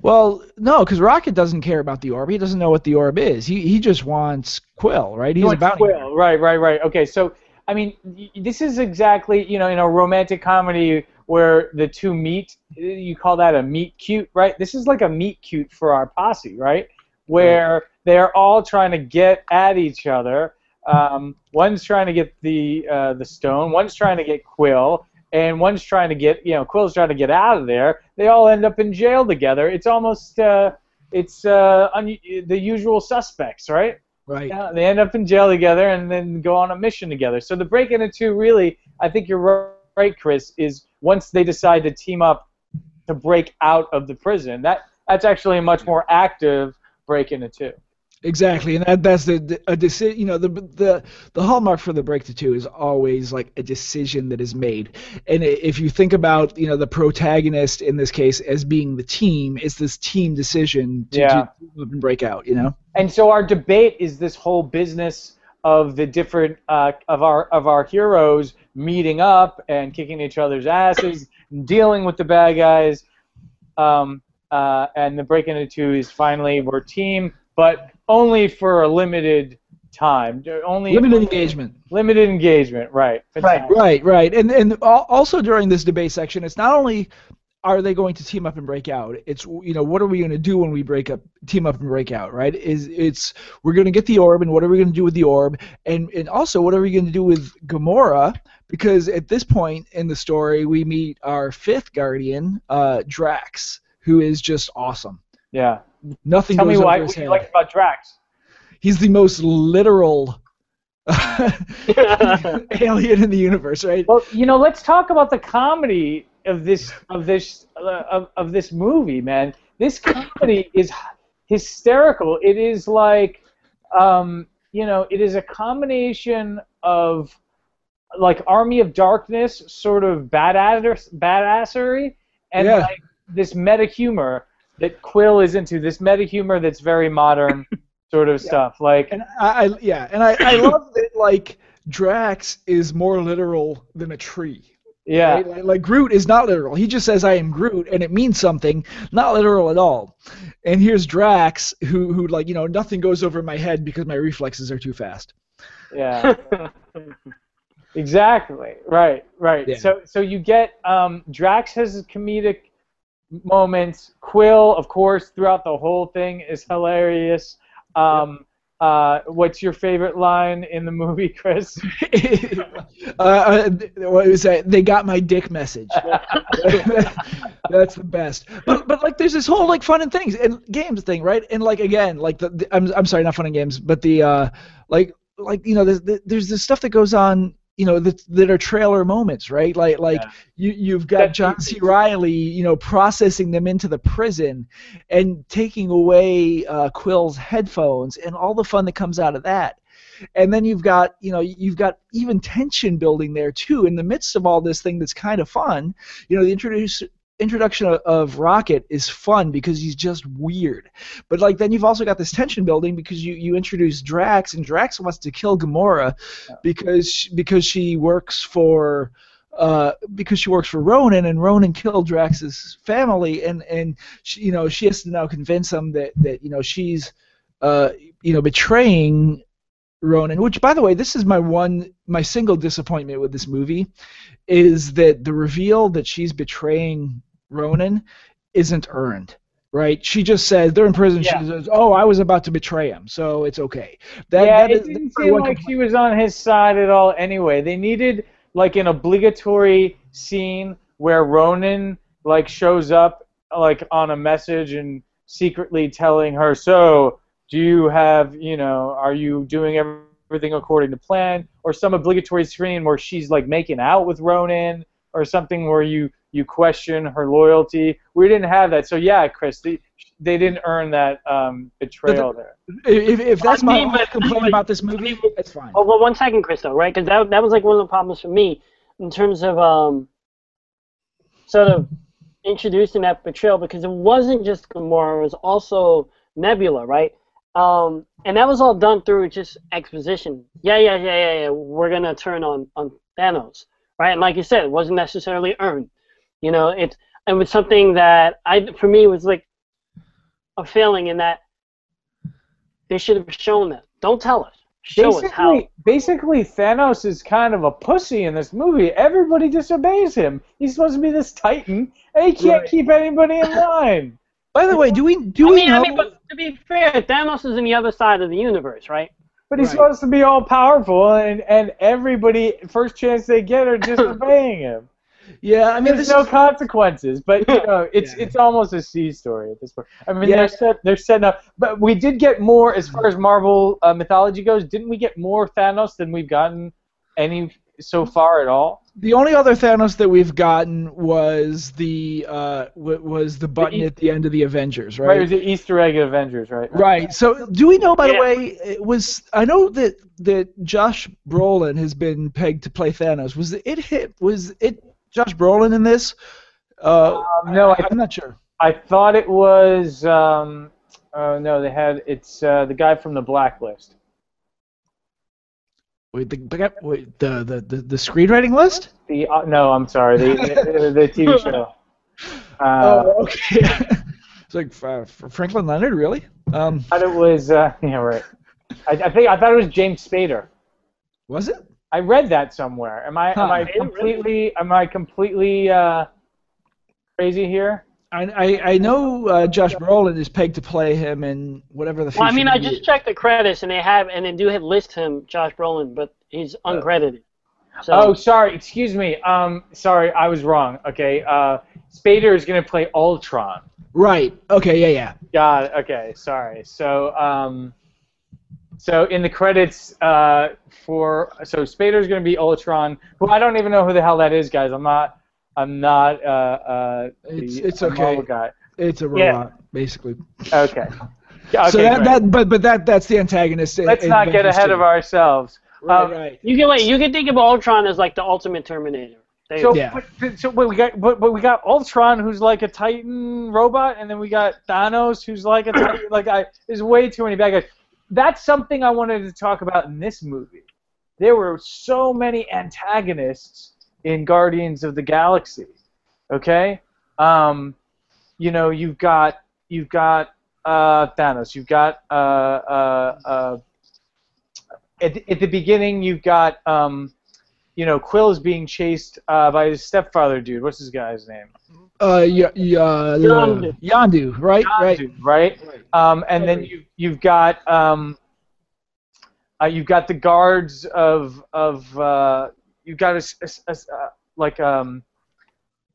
Well, no, because Rocket doesn't care about the orb. He doesn't know what the orb is. He he just wants Quill, right? He's You a want bounty. Quill, right, right, right. Okay, so I mean, this is exactly you know in a romantic comedy where the two meet. You call that a meet cute, right? This is like a meet cute for our posse, right? Where they're all trying to get at each other. Um, one's trying to get the uh, the stone. One's trying to get Quill, and one's trying to get you know Quill's trying to get out of there. They all end up in jail together. It's almost uh, it's uh, un- the usual suspects, right? Right. Yeah, they end up in jail together and then go on a mission together. So the break into two really, I think you're right, Chris, is once they decide to team up to break out of the prison. That that's actually a much more active break into two. Exactly, and that, that's the, a decision. You know, the the the hallmark for the break to two is always like a decision that is made. And if you think about you know the protagonist in this case as being the team, it's this team decision to, Yeah. to and break out. You know. And so our debate is this whole business of the different uh, of our of our heroes meeting up and kicking each other's asses, and dealing with the bad guys. Um, uh, and the break into two is finally we're team, but only for a limited time. Only Limited engagement. Limited engagement, right? Fantastic. Right, right, and and also during this debate section, it's not only are they going to team up and break out. It's you know what are we going to do when we break up, team up and break out, right? Is it's we're going to get the orb, and what are we going to do with the orb, and and also what are we going to do with Gamora? Because at this point in the story, we meet our fifth guardian, uh, Drax, who is just awesome. Yeah. Nothing Tell me why. What you like about Drax? He's the most literal alien in the universe, right? Well, you know, let's talk about the comedy of this of this uh, of, of this movie, man. This comedy is hysterical. It is like, um, you know, it is a combination of like Army of Darkness sort of badass badassery and Yeah. like this meta humor that Quill is into. This meta humor that's very modern sort of stuff. Like, And I, I yeah, and I, I love that like Drax is more literal than a tree. yeah. right? Like, like Groot is not literal. He just says I am Groot and it means something, not literal at all. And here's Drax who who like, you know, nothing goes over my head because my reflexes are too fast. Yeah. exactly. Right. Right. Yeah. So so you get um, Drax has his comedic moments. Quill, of course, throughout the whole thing is hilarious. Um, uh, what's your favorite line in the movie, Chris? uh, uh, what was that? They got my dick message. That's the best. But but like there's this whole like fun and things and games thing, right? And like again, like the, the I'm I'm sorry, not fun and games, but the uh like like you know there's there's this stuff that goes on you know that that are trailer moments, right? Like like Yeah. you you've got Set John C. Reilly, you know, processing them into the prison and taking away uh, Quill's headphones and all the fun that comes out of that and then you've got you know you've got even tension building there too in the midst of all this thing that's kind of fun you know the introduce introduction of, of rocket is fun because he's just weird but like then you've also got this tension building because you you introduce drax and drax wants to kill gamora because she, because she works for uh, because she works for Ronan, and Ronan killed Drax's family, and and she, you know she has to now convince him that that you know she's uh, you know betraying Ronan. Which, by the way, this is my one my single disappointment with this movie is that the reveal that she's betraying Ronan isn't earned. Right? She just says they're in prison. Yeah. She says, "Oh, I was about to betray him, so it's okay." That, yeah, that it is- didn't seem like complaint. she was on his side at all. Anyway, they needed like an obligatory scene where Ronan like shows up like on a message and secretly telling her, "So, do you have you know? Are you doing everything according to plan?" Or some obligatory screen where she's like making out with Ronan or something where you you question her loyalty. We didn't have that. So yeah, Chris, the, they didn't earn that um, betrayal there. If, if that's my I mean, only but- complaint but- about this movie, that's fine. Oh, well, one second, Christo, right? Because that, that was like one of the problems for me in terms of um, sort of introducing that betrayal because it wasn't just Gamora, it was also Nebula, right? Um, and that was all done through just exposition. Yeah, yeah, yeah, yeah, yeah. We're gonna turn on on Thanos, right? And like you said, it wasn't necessarily earned. You know, it it was something that I for me was like a failing in that they should have shown that. Don't tell us. Show us how. Basically, basically, Thanos is kind of a pussy in this movie. Everybody disobeys him. He's supposed to be this titan, and he can't Right. keep anybody in line. By the way, do we do I we mean, know? I mean, but to be fair, Thanos is in the other side of the universe, right? But he's Right. supposed to be all powerful, and and everybody first chance they get are disobeying him. Yeah, I mean, There's no is, consequences, but you know, it's Yeah. it's almost a C story at this point. I mean, Yeah. they're set they're setting up, but we did get more as far as Marvel uh, mythology goes. Didn't we get more Thanos than we've gotten any so far at all? the only other Thanos that we've gotten was the uh, w- was the button E- at the end of the Avengers, Right, it was the Easter egg of Avengers, right? Right. So, do we know, by the way, it was I know that that Josh Brolin has been pegged to play Thanos. Was it hit? Was it Josh Brolin in this? Uh, Um, no, I, I'm not sure. I thought it was. Um, oh no, they had it's uh, the guy from the Blacklist. Wait, the wait, the, the the the screenwriting list? The uh, no, I'm sorry, the the, the TV show. Uh, oh, okay. it's like uh, Franklin Leonard, really? Um, I thought it was. Uh, yeah, right. I, I think I thought it was James Spader. was it? I read that somewhere. Am I am I completely am I completely uh, crazy here? I I, I know uh, Josh Brolin is pegged to play him in whatever the. Well, I mean, I just is. checked the credits, and they have, and they do have list him, Josh Brolin, but he's uncredited. So, Oh, sorry. Excuse me. Um, sorry, I was wrong. Okay. Uh, Spader is gonna play Ultron. Right. Okay. Yeah. Yeah. Got it. Okay. Sorry. So um, so in the credits uh, for so Spader's gonna be Ultron. Who I don't even know who the hell that is, guys. I'm not. I'm not. Uh, uh, It's- the it's okay. Guy. It's a Yeah. robot, basically. Okay. Okay so that, great. that but but that that's the antagonist. Let's in not get Avengers ahead 2. of ourselves. Right, Um, right. you can wait. You can think of Ultron as like the ultimate Terminator. There you So. Yeah. but, but- so wait, we got but, but we got Ultron who's like a Titan robot, and then we got Thanos who's like a Titan, like I. There's way too many bad guys. That's something I wanted to talk about in this movie. There were so many antagonists in Guardians of the Galaxy. Okay, um, you know you've got you've got uh, Thanos. You've got uh, uh, uh, at, at the beginning you've got um, you know Quill is being chased uh, by his stepfather dude. What's his guy's name? Uh, yeah, yeah, uh, Yondu. Yondu, right, right. Yondu, right? Um, and then you you've got um, uh, you've got the guards of of uh, you've got a, a a s- uh, like um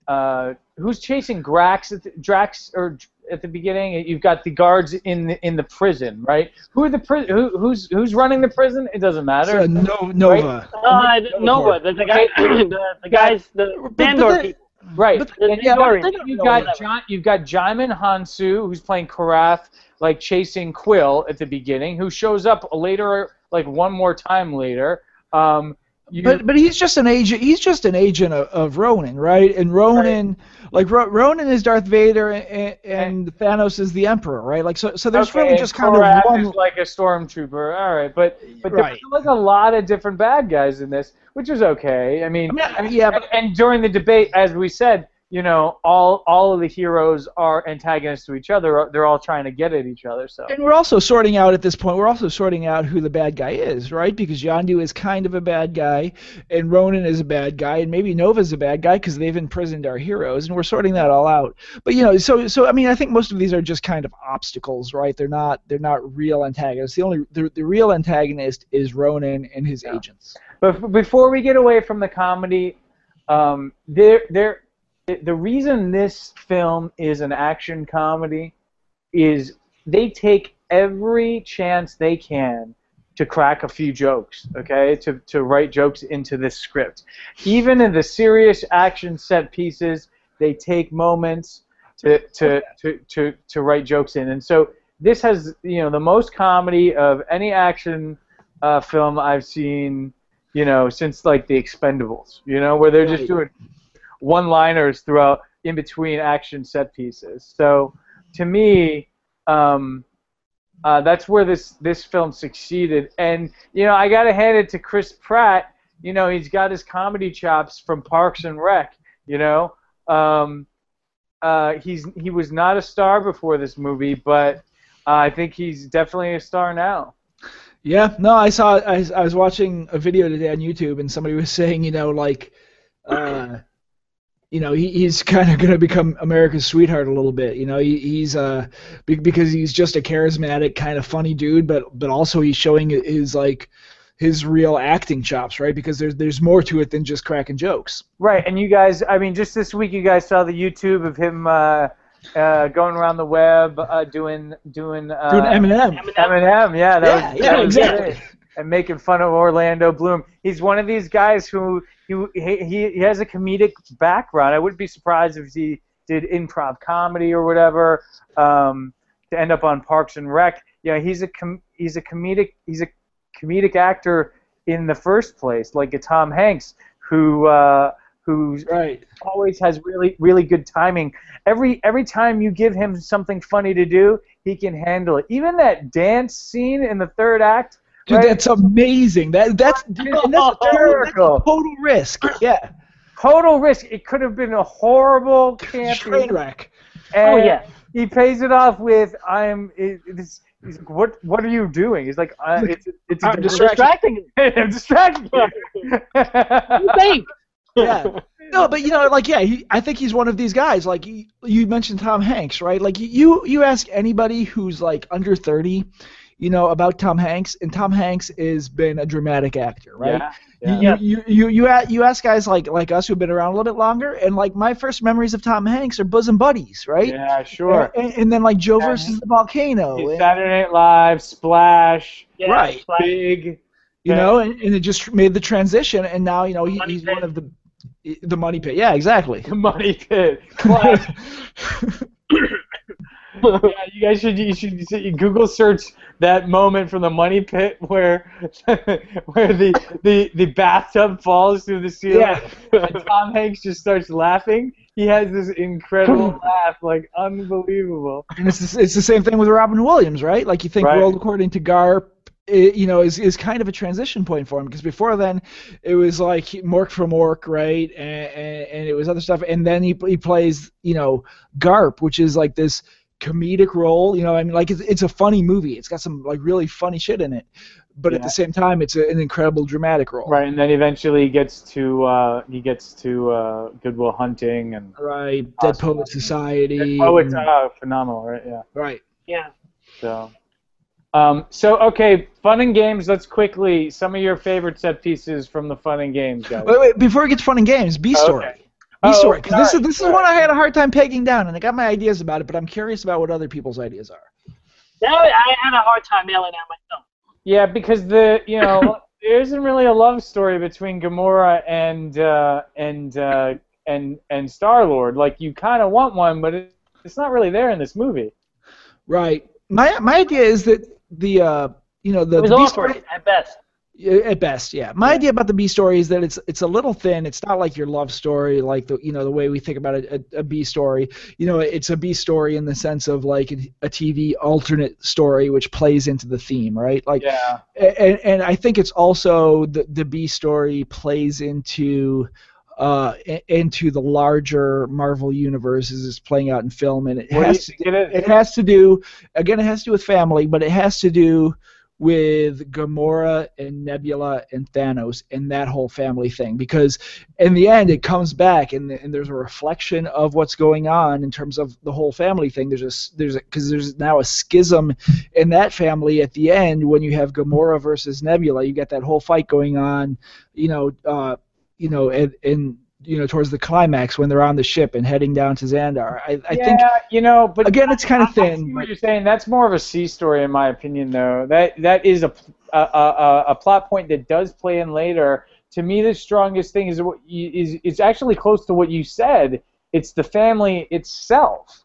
uh, who's chasing the, Drax or at the beginning? You've got the guards in the, in the prison, right? Who are the pri- who, who's who's running the prison? It doesn't matter. Uh, no, Nova. Uh, Nova, the, the guy, the, the guys, the Bandor people. Right. But- and yeah, you've got, they you've got John, you've got Djimon Hounsou, who's playing Korath, like chasing Quill at the beginning, who shows up later, like one more time later. Um, you, But but he's just an agent. He's just an agent of, of Ronan, right? And Ronan, like Ro- Ronan is Darth Vader, and, and Thanos is the Emperor, right? Like so. So there's okay, really just kind of one. is like a stormtrooper. All right, but but Right. there's like a lot of different bad guys in this, which is okay. I mean, I mean, I- I mean, yeah, and, but- and during the debate, as we said, you know, all all of the heroes are antagonists to each other. They're all trying to get at each other. So. And we're also sorting out at this point. We're also sorting out who the bad guy is, right? Because Yondu is kind of a bad guy, and Ronan is a bad guy, and maybe Nova's a bad guy because they've imprisoned our heroes, and we're sorting that all out. But you know, so so I mean, I think most of these are just kind of obstacles, right? They're not they're not real antagonists. The only the, the real antagonist is Ronan and his agents. But before we get away from the comedy, um, there, there, the reason this film is an action comedy is they take every chance they can to crack a few jokes, okay, to, to write jokes into this script. Even in the serious action set pieces, they take moments to to, to, to to write jokes in, and so this has you know the most comedy of any action uh, film I've seen, you know, since like the Expendables, you know, where they're just doing one-liners throughout in between action set pieces. So to me, um, uh, that's where this this film succeeded. And you know, I gotta hand it to Chris Pratt. You know, he's got his comedy chops from Parks and Rec. You know, um, uh, he's he was not a star before this movie, but uh, I think he's definitely a star now. Yeah, no, I saw. I, I was watching a video today on YouTube, and somebody was saying, you know, like, uh, you know, he, he's kind of going to become America's sweetheart a little bit. You know, he, he's uh, because he's just a charismatic, kind of funny dude, but but also he's showing his like his real acting chops, right? Because there's there's more to it than just cracking jokes. Right, and you guys, I mean, just this week you guys saw the YouTube of him uh, uh, going around the web uh, doing doing uh, Doing Eminem. Eminem, yeah, that Yeah, was, yeah, that exactly. great. And making fun of Orlando Bloom. He's one of these guys who he, he he has a comedic background. I wouldn't be surprised if he did improv comedy or whatever um, to end up on Parks and Rec. Yeah, he's a com- he's a comedic he's a comedic actor in the first place, like a Tom Hanks who uh, who's Right. always has really really good timing. Every every time you give him something funny to do, he can handle it. Even that dance scene in the third act, Dude, right? that's amazing. That that's dude, that's a total, that's a total risk. Yeah. total risk. It could have been a horrible Train camping. wreck. Oh yeah. He pays it off with I'm. It, it's, he's like, what what are you doing? He's like, uh, it's it's a I'm distraction. Distracting. I'm distracting you. You think? Yeah. No, but you know, like, yeah, he, I think he's one of these guys. Like, you, you mentioned Tom Hanks, right? Like, you you ask anybody who's like under thirty, you know, about Tom Hanks, and Tom Hanks has been a dramatic actor, right? Yeah. You, yeah. you, you, you, you, you ask guys like like us who've been around a little bit longer, and like my first memories of Tom Hanks are bosom buddies, right? Yeah, sure. And, and then like Joe Yeah. versus the volcano, and- Saturday Night Live, Splash, Yeah, Right. it's like- Big. you know, and, and it just made the transition, and now you know he, he's Pit. one of the the money pit. Yeah, exactly. The Money Pit. Yeah, you guys should you should you should Google search that moment from the Money Pit where where the the the bathtub falls through the ceiling Yeah. and Tom Hanks just starts laughing. He has this incredible laugh, like unbelievable. And it's the, it's the same thing with Robin Williams, right? Like you think Right. World According to Garp, it, you know, is is kind of a transition point for him because before then it was like Mork from Mork, right? And, and, and it was other stuff, and then he he plays you know Garp, which is like this comedic role. You know, I mean, like it's it's a funny movie. It's got some like really funny shit in it, but at the same time, it's a, an incredible dramatic role. Right, and then eventually he gets to uh, he gets to uh, Goodwill Hunting and Right. Dead Awesome. Poet Society. oh, it's uh, phenomenal, right? Yeah. right. Yeah. So, um, so okay, fun and games. Let's quickly some of your favorite set pieces from the fun and games, guys. Wait, wait, before we get to fun and games, B story. Okay. B Oh, story, because this is sorry, this is sorry. one I had a hard time pegging down, and I got my ideas about it, but I'm curious about what other people's ideas are. Now I had a hard time nailing out myself. Yeah, because the you know there isn't really a love story between Gamora and uh, and uh, and and Star Lord. Like you kind of want one, but it, it's not really there in this movie. Right. My my idea is that the uh, you know the, It was the awkward story at best. Yeah, at best, yeah. My idea about the B story is that it's it's a little thin. It's not like your love story, like the you know the way we think about a, a, a B story. You know, it's a B story in the sense of like a, TV alternate story which plays into the theme, right? Like, Yeah. and, and I think it's also the the B story plays into uh into the larger Marvel universe as it's playing out in film, and it What has to, it it has to do again it has to do with family, but it has to do with Gamora and Nebula and Thanos and that whole family thing. Because in the end it comes back and, and there's a reflection of what's going on in terms of the whole family thing. There's a there's because there's now a schism in that family at the end when you have Gamora versus Nebula. You get that whole fight going on you know uh you know and you know towards the climax when they're on the ship and heading down to Xandar I, I yeah, think you know, but again it's kind I- of I thin see what you're saying. That's more of a C story, in my opinion, though. That that is a a, a, a plot point that does play in later. To me, the strongest thing is what you, is it's actually close to what you said. it's the family itself.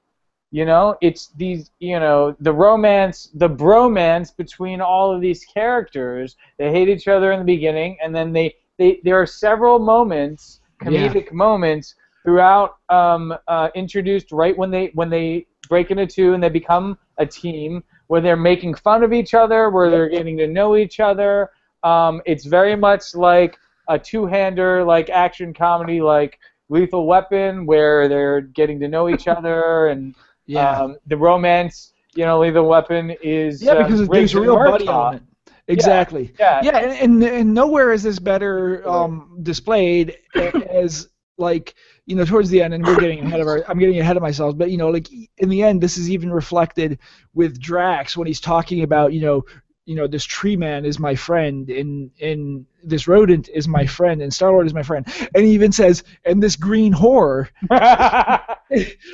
You know, it's these, you know, the romance, the bromance between all of these characters. They hate each other in the beginning, and then they, they there are several moments, comedic moments throughout, um, uh, introduced right when they when they break into two and they become a team, where they're making fun of each other, where they're getting to know each other. Um, it's very much like a two-hander, like action comedy, like Lethal Weapon, where they're getting to know each other and Yeah. um, the romance, you know, Lethal Weapon is yeah, uh, because there's a real buddy element. Exactly. Yeah. Yeah, and, and, and nowhere is this better um, displayed as like you know towards the end, and we're getting ahead of our. I'm getting ahead of myself, but you know, like in the end, this is even reflected with Drax when he's talking about you know. You know, this tree man is my friend, and and this rodent is my friend, and Star Lord is my friend, and he even says, and this green whore,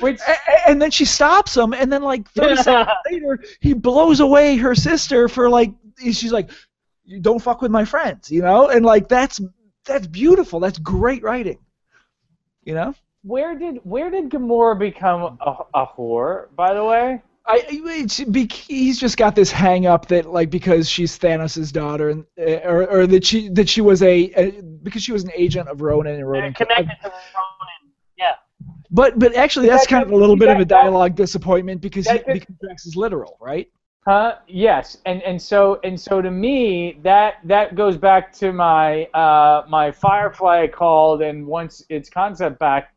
Which and then she stops him, and then like 30 seconds later, he blows away her sister for like she's like, "You don't fuck with my friends," you know, and like that's that's beautiful. That's great writing, you know. where did where did Gamora become a, a whore? By the way, I it's, be- he's just got this hang up that like because she's Thanos' daughter, and uh, or, or that she that she was a, a because she was an agent of Ronan and Ronan. connected to Ronan. Yeah. But but actually, that's That- kind of a little bit of a that- dialogue disappointment because he, because Drax is literal, right? Huh? Yes, and and so and so to me that that goes back to my uh, my Firefly called and once its concept back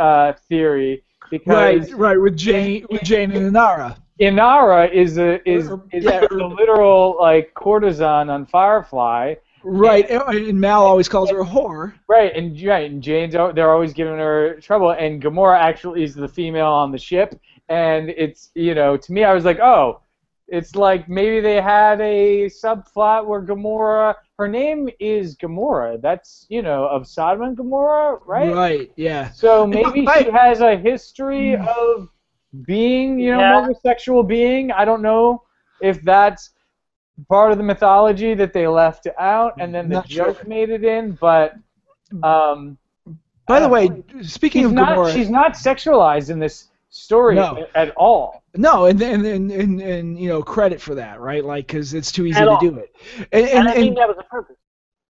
uh, theory because Right, right, with Jayne, with Jayne and Inara. Inara is a is, is yeah. the literal like courtesan on Firefly. Right, and, and Mal always calls her a whore. Right, and right, and Jayne's they're always giving her trouble, and Gamora actually is the female on the ship, and it's you know to me I was like oh, it's like maybe they had a subplot where Gamora her name is Gamora that's you know of Sodom and Gomorrah right Right, yeah. so maybe I- she has a history of being you know Yeah. an homosexual being I don't know if that's part of the mythology that they left out and then the Not sure. joke made it in but um By the way, speaking of not Gamora, she's not sexualized in this story No. at all. no, and, and and and and you know credit for that, right? Like, because it's too easy At to all. do it. And, And, and, I think that was the purpose.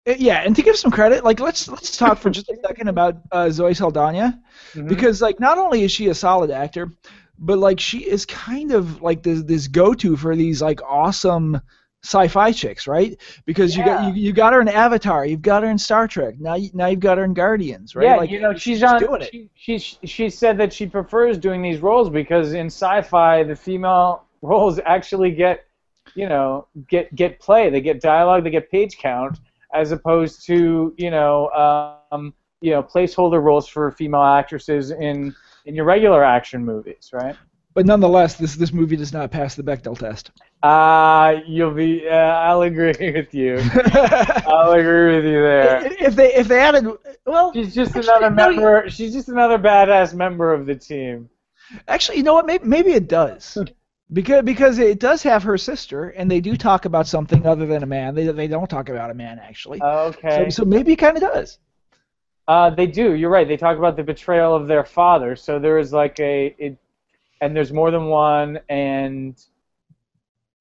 Uh, yeah, and to give some credit, like let's let's talk for just a second about uh, Zoe Saldana Mhm. because like not only is she a solid actor, but like she is kind of like this this go-to for these like awesome sci-fi chicks, right? Because you got you, you got her in Avatar, you've got her in Star Trek, now you, now you've got her in Guardians, right? Yeah, like, you know she's on. doing it. She, she she said that she prefers doing these roles because in sci-fi the female roles actually get, you know, get get play. They get dialogue. They get page count as opposed to you know um, you know placeholder roles for female actresses in in your regular action movies, right? But nonetheless, this this movie does not pass the Bechdel test. Uh, you'll be. Uh, I'll agree with you. I'll agree with you there. if they if they added well She's just Actually, another no, member. She's just another badass member of the team. actually you know what maybe maybe it does because because it does have her sister and they do talk about something other than a man they they don't talk about a man actually Okay. so, so maybe it kind of does Uh, they do. You're right. They talk about the betrayal of their father. So there is like a, it, and there's more than one. And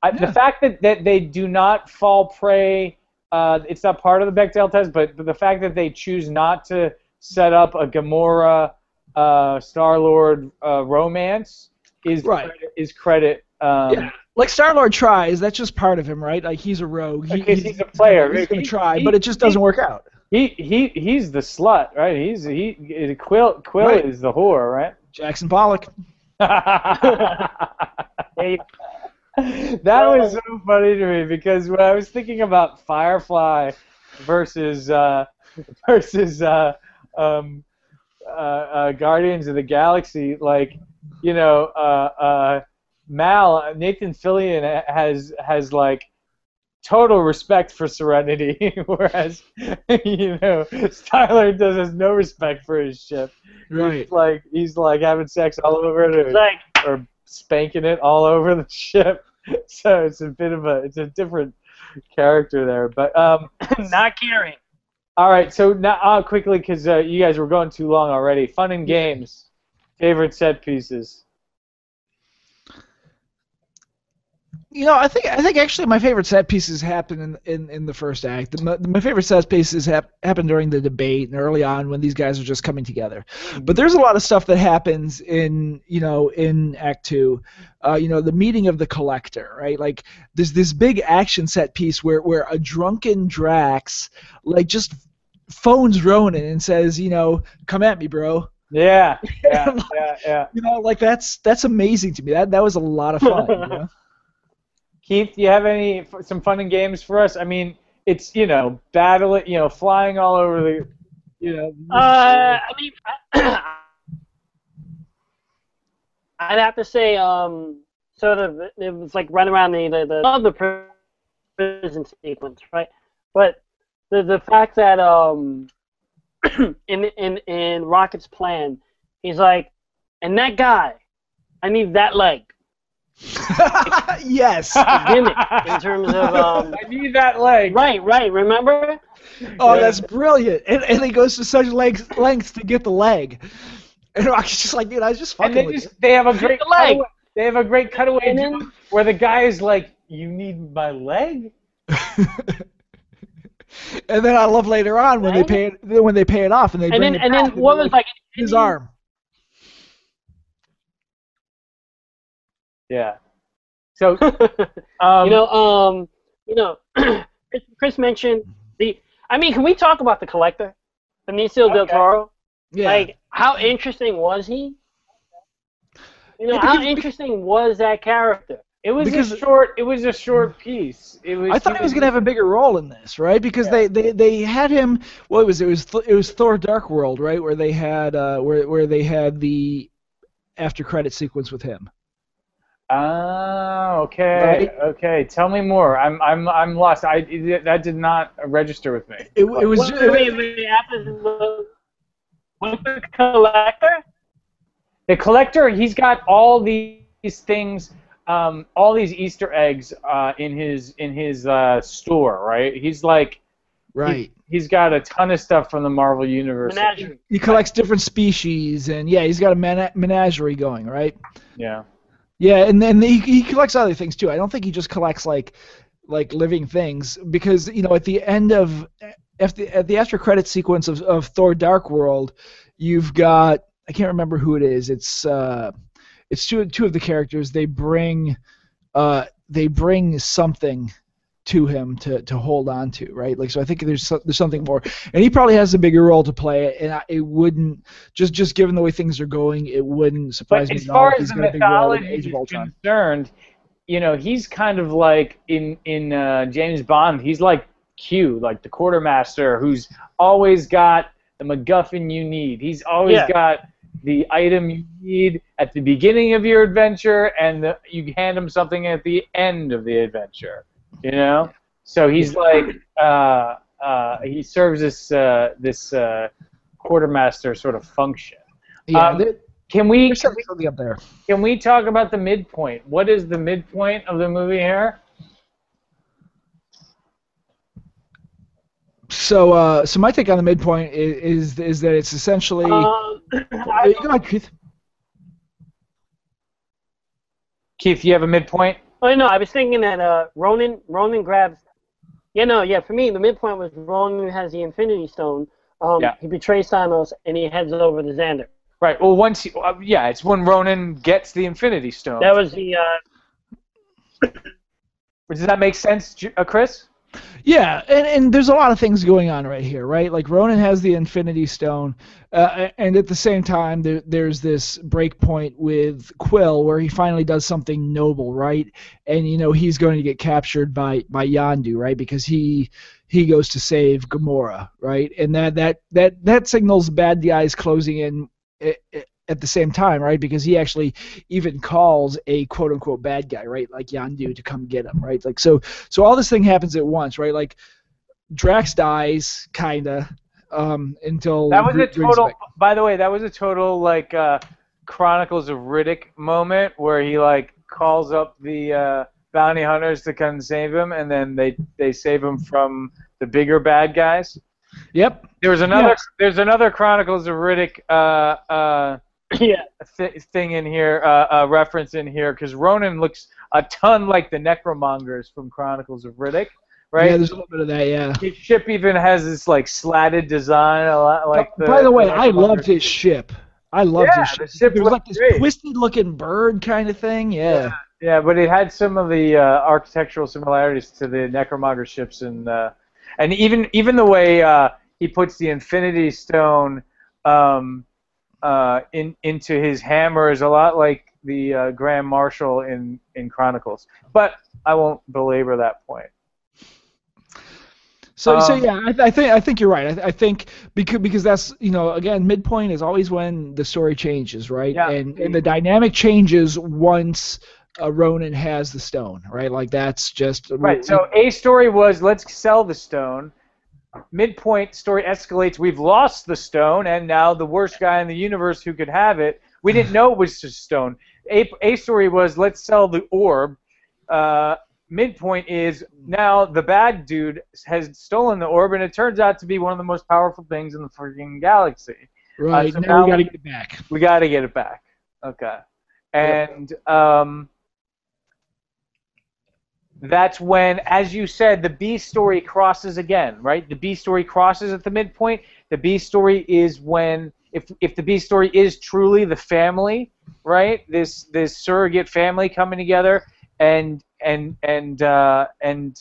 I, Yeah. the fact that, that they do not fall prey, uh, it's not part of the Bechdel test, but, but the fact that they choose not to set up a Gamora, uh, Star Lord uh, romance is Right. credit, is credit. Um, yeah like Star Lord tries that's just part of him right like he's a rogue he, Because he's a player. he's gonna He- try he- but it just doesn't work out He he he's the slut, right? He's he Quill Quill Right. is the whore, right? Jackson Pollock that was so funny to me because when I was thinking about Firefly versus uh, versus uh, um, uh, uh, Guardians of the Galaxy, like you know, uh, uh, Mal Nathan Fillion has has like total respect for Serenity, whereas you know Star Lord does has no respect for his ship. right He's like he's like having sex all over it. Or, like or spanking it all over the ship. So it's a bit of a it's a different character there. But um, not caring. all right. So now uh, quickly because uh, you guys were going too long already. Fun and games. favorite set pieces. You know, I think I think actually my favorite set pieces happen in in, in the first act. My, my favorite set pieces hap, happen during the debate and early on when these guys are just coming together. But there's a lot of stuff that happens in you know in Act Two. Uh, you know, the meeting of the collector, right? Like there's this big action set piece where where a drunken Drax like just phones Ronan and says, you know, come at me, bro. Yeah, yeah, yeah, yeah. You know, like that's that's amazing to me. That that was a lot of fun. you know? Keith, do you have any some fun and games for us? I mean, it's you know battle, you know, flying all over the, you know. Uh, I mean, I'd have to say, um, sort of, it was like run around the the, the of the prison sequence, right? But the the fact that um, in in in Rocket's plan, he's like, and that guy, I need that leg. yes. gimmick in terms of um, I need that leg. right, right. Remember? Oh, that's brilliant. And, and he goes to such lengths, lengths to get the leg. And Rocket's just like, dude, I was just fucking And they with just they have a great the leg. cutaway- They have a great cutaway And then- where the guy is like, "You need my leg." and then I love later on when they pay it when they pay it off and they And bring then it and back then what was like his arm. Yeah. So, um, you know, um, you know, Chris, Chris mentioned the. I mean, can we talk about the collector, Benicio del Toro? Yeah. Like, how interesting was he? You know, Yeah, how because- interesting was that character? it was because- a short. It was a short piece. It was. I thought he was gonna have a bigger role in this, right? Because they, they, they had him. Well, it was it? It was it was Thor: Dark World, right? Where they had uh, where where they had the after credit sequence with him. Ah, okay, Right? okay. Tell me more. I'm, I'm, I'm lost. I that did not register with me. It, it was Wait, ju- wait, wait, after the, with the collector? The collector, he's got all these things, um, all these Easter eggs uh, in his in his uh, store, right? He's like, right. he, has got a ton of stuff from the Marvel universe. Menagerie. He collects different species, and yeah, he's got a mena- menagerie going, right? Yeah. Yeah, and then he, he collects other things too. I don't think he just collects like like living things because you know at the end of at the, at the after credit sequence of, of Thor: Dark World, you've got I can't remember who it is. It's uh, it's two two of the characters. They bring uh, they bring something to him to, to hold on to, right? Like so, I think there's there's something more, and he probably has a bigger role to play. And I, it wouldn't just just given the way things are going, it wouldn't surprise But me as at all far if as he's the got a role in mythology Age of is concerned, you know, he's kind of like in in uh, James Bond. He's like Q, like the quartermaster, who's always got the MacGuffin you need. He's always Yeah. got the item you need at the beginning of your adventure, and the, you hand him something at the end of the adventure. You know, so he's like uh, uh, he serves this uh, this uh, quartermaster sort of function. Yeah, Um, Can we there's something something up there. can we talk about the midpoint? What is the midpoint of the movie here? So, uh, so my take on the midpoint is is, is that it's essentially. Um, Uh, go ahead, Keith. Keith, you have a midpoint? Oh no, I was thinking that uh, Ronan Ronan grabs. Yeah, no, yeah. For me, the midpoint was Ronan has the Infinity Stone. Um, Yeah. He betrays Thanos and he heads over to Xandar. Right. Well, once he, uh, yeah, it's when Ronan gets the Infinity Stone. That was the. Uh, Does that make sense, uh, Chris? Yeah, and, and there's a lot of things going on right here, right? Like Ronan has the Infinity Stone, uh, and at the same time, there, there's this break point with Quill where he finally does something noble, right? And you know he's going to get captured by by Yondu, right? Because he he goes to save Gamora, right? And that that that that signals bad guys closing in. At, the same time, right? Because he actually even calls a quote unquote bad guy, right? Like Yondu to come get him, right? Like so so all this thing happens at once, right? Like Drax dies, kinda, um, until That was a total. By the way, that was a total like uh, Chronicles of Riddick moment where he like calls up the uh, bounty hunters to come save him, and then they they save him from the bigger bad guys. Yep. There was another. Yes. There's another Chronicles of Riddick uh, uh, yeah. th- thing in here, uh, uh, reference in here, because Ronan looks a ton like the Necromongers from Chronicles of Riddick, right? Yeah, there's a little bit of that. Yeah. his ship even has this like slatted design, a lot like. The, By the way, I loved his ship. I loved Yeah, his the ship. ship There was like this great. twisted-looking bird kind of thing. Yeah. Yeah, but it had some of the uh, architectural similarities to the Necromonger ships, and uh, and even even the way uh, he puts the Infinity Stone um, uh, in into his hammer is a lot like the uh, Grand Marshal in in Chronicles. But I won't belabor that point. So, so Um, yeah, I, I think I think you're right. I, I think because because that's you know again midpoint is always when the story changes, right? Yeah. And and the dynamic changes once uh, Ronan has the stone, right? Like that's just Right. So a story was let's sell the stone. Midpoint story escalates. We've lost the stone, and now the worst guy in the universe who could have it. We didn't know it was just stone. A, a story was let's sell the orb. Uh, midpoint is now the bad dude has stolen the orb, and it turns out to be one of the most powerful things in the freaking galaxy. right so now, now- we got to get it back. We got to get it back. Okay. And um, that's when, as you said, the B story crosses again, right? The B story crosses at the midpoint. The B story is when, if if the B story is truly the family, right? This this surrogate family coming together, and and and uh, and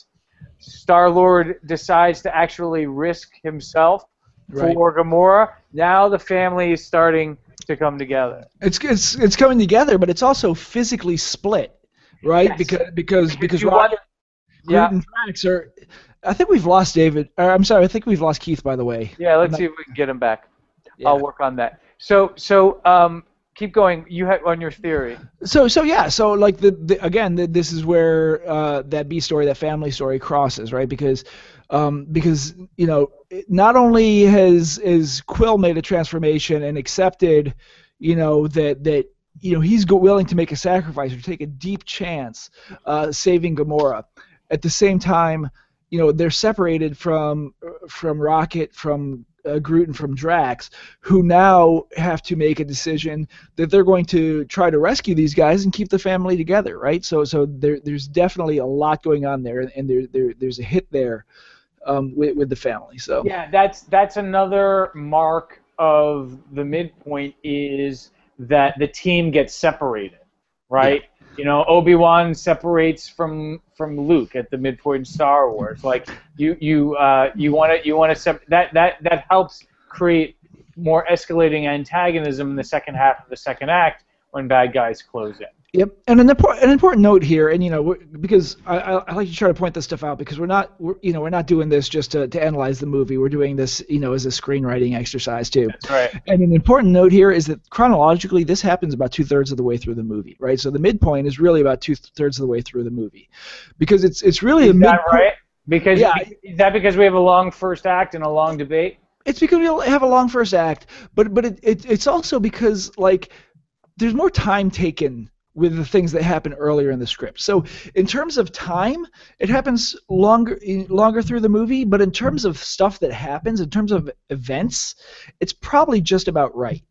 Star Lord decides to actually risk himself Right. for Gamora. Now the family is starting to come together. It's it's it's coming together, but it's also physically split, right? Yes. Because because because you Rocket, want- yeah. And are. I think we've lost David. Or, I'm sorry, I think we've lost Keith. By the way. Yeah, let's I'm see if we can get him back. Yeah. I'll work on that. So so um, keep going. You had on your theory. So so yeah, so like the, the again, the, this is where uh, that B story, that family story crosses, right? Because um, because you know, not only has is Quill made a transformation and accepted, you know, that that you know he's willing to make a sacrifice or take a deep chance uh, saving Gamora. At the same time, you know, they're separated from from Rocket, from uh, Groot, and from Drax, who now have to make a decision that they're going to try to rescue these guys and keep the family together, right? So so there there's definitely a lot going on there, and there, there there's a hit there um, with with the family. So Yeah, that's that's another mark of the midpoint is that the team gets separated, right? You know, Obi Wan separates from from Luke at the midpoint in Star Wars. Like you you uh, you want to you want to sep- that that that helps create more escalating antagonism in the second half of the second act when bad guys close in. Yep, and an important an important note here, and you know, we're- because I, I, like to try to point this stuff out because we're not, we're, you know, we're not doing this just to, to analyze the movie. We're doing this, you know, as a screenwriting exercise too. That's right. And an important note here is that chronologically, this happens about two thirds of the way through the movie, right? So the midpoint is really about two thirds of the way through the movie, because it's it's really Is that midpoint. right? Because Yeah. is that because we have a long first act and a long debate? It's because we have a long first act, but but it, it it's also because like there's more time taken with the things that happen earlier in the script. So in terms of time, it happens longer longer through the movie, but in terms of stuff that happens, in terms of events, it's probably just about right.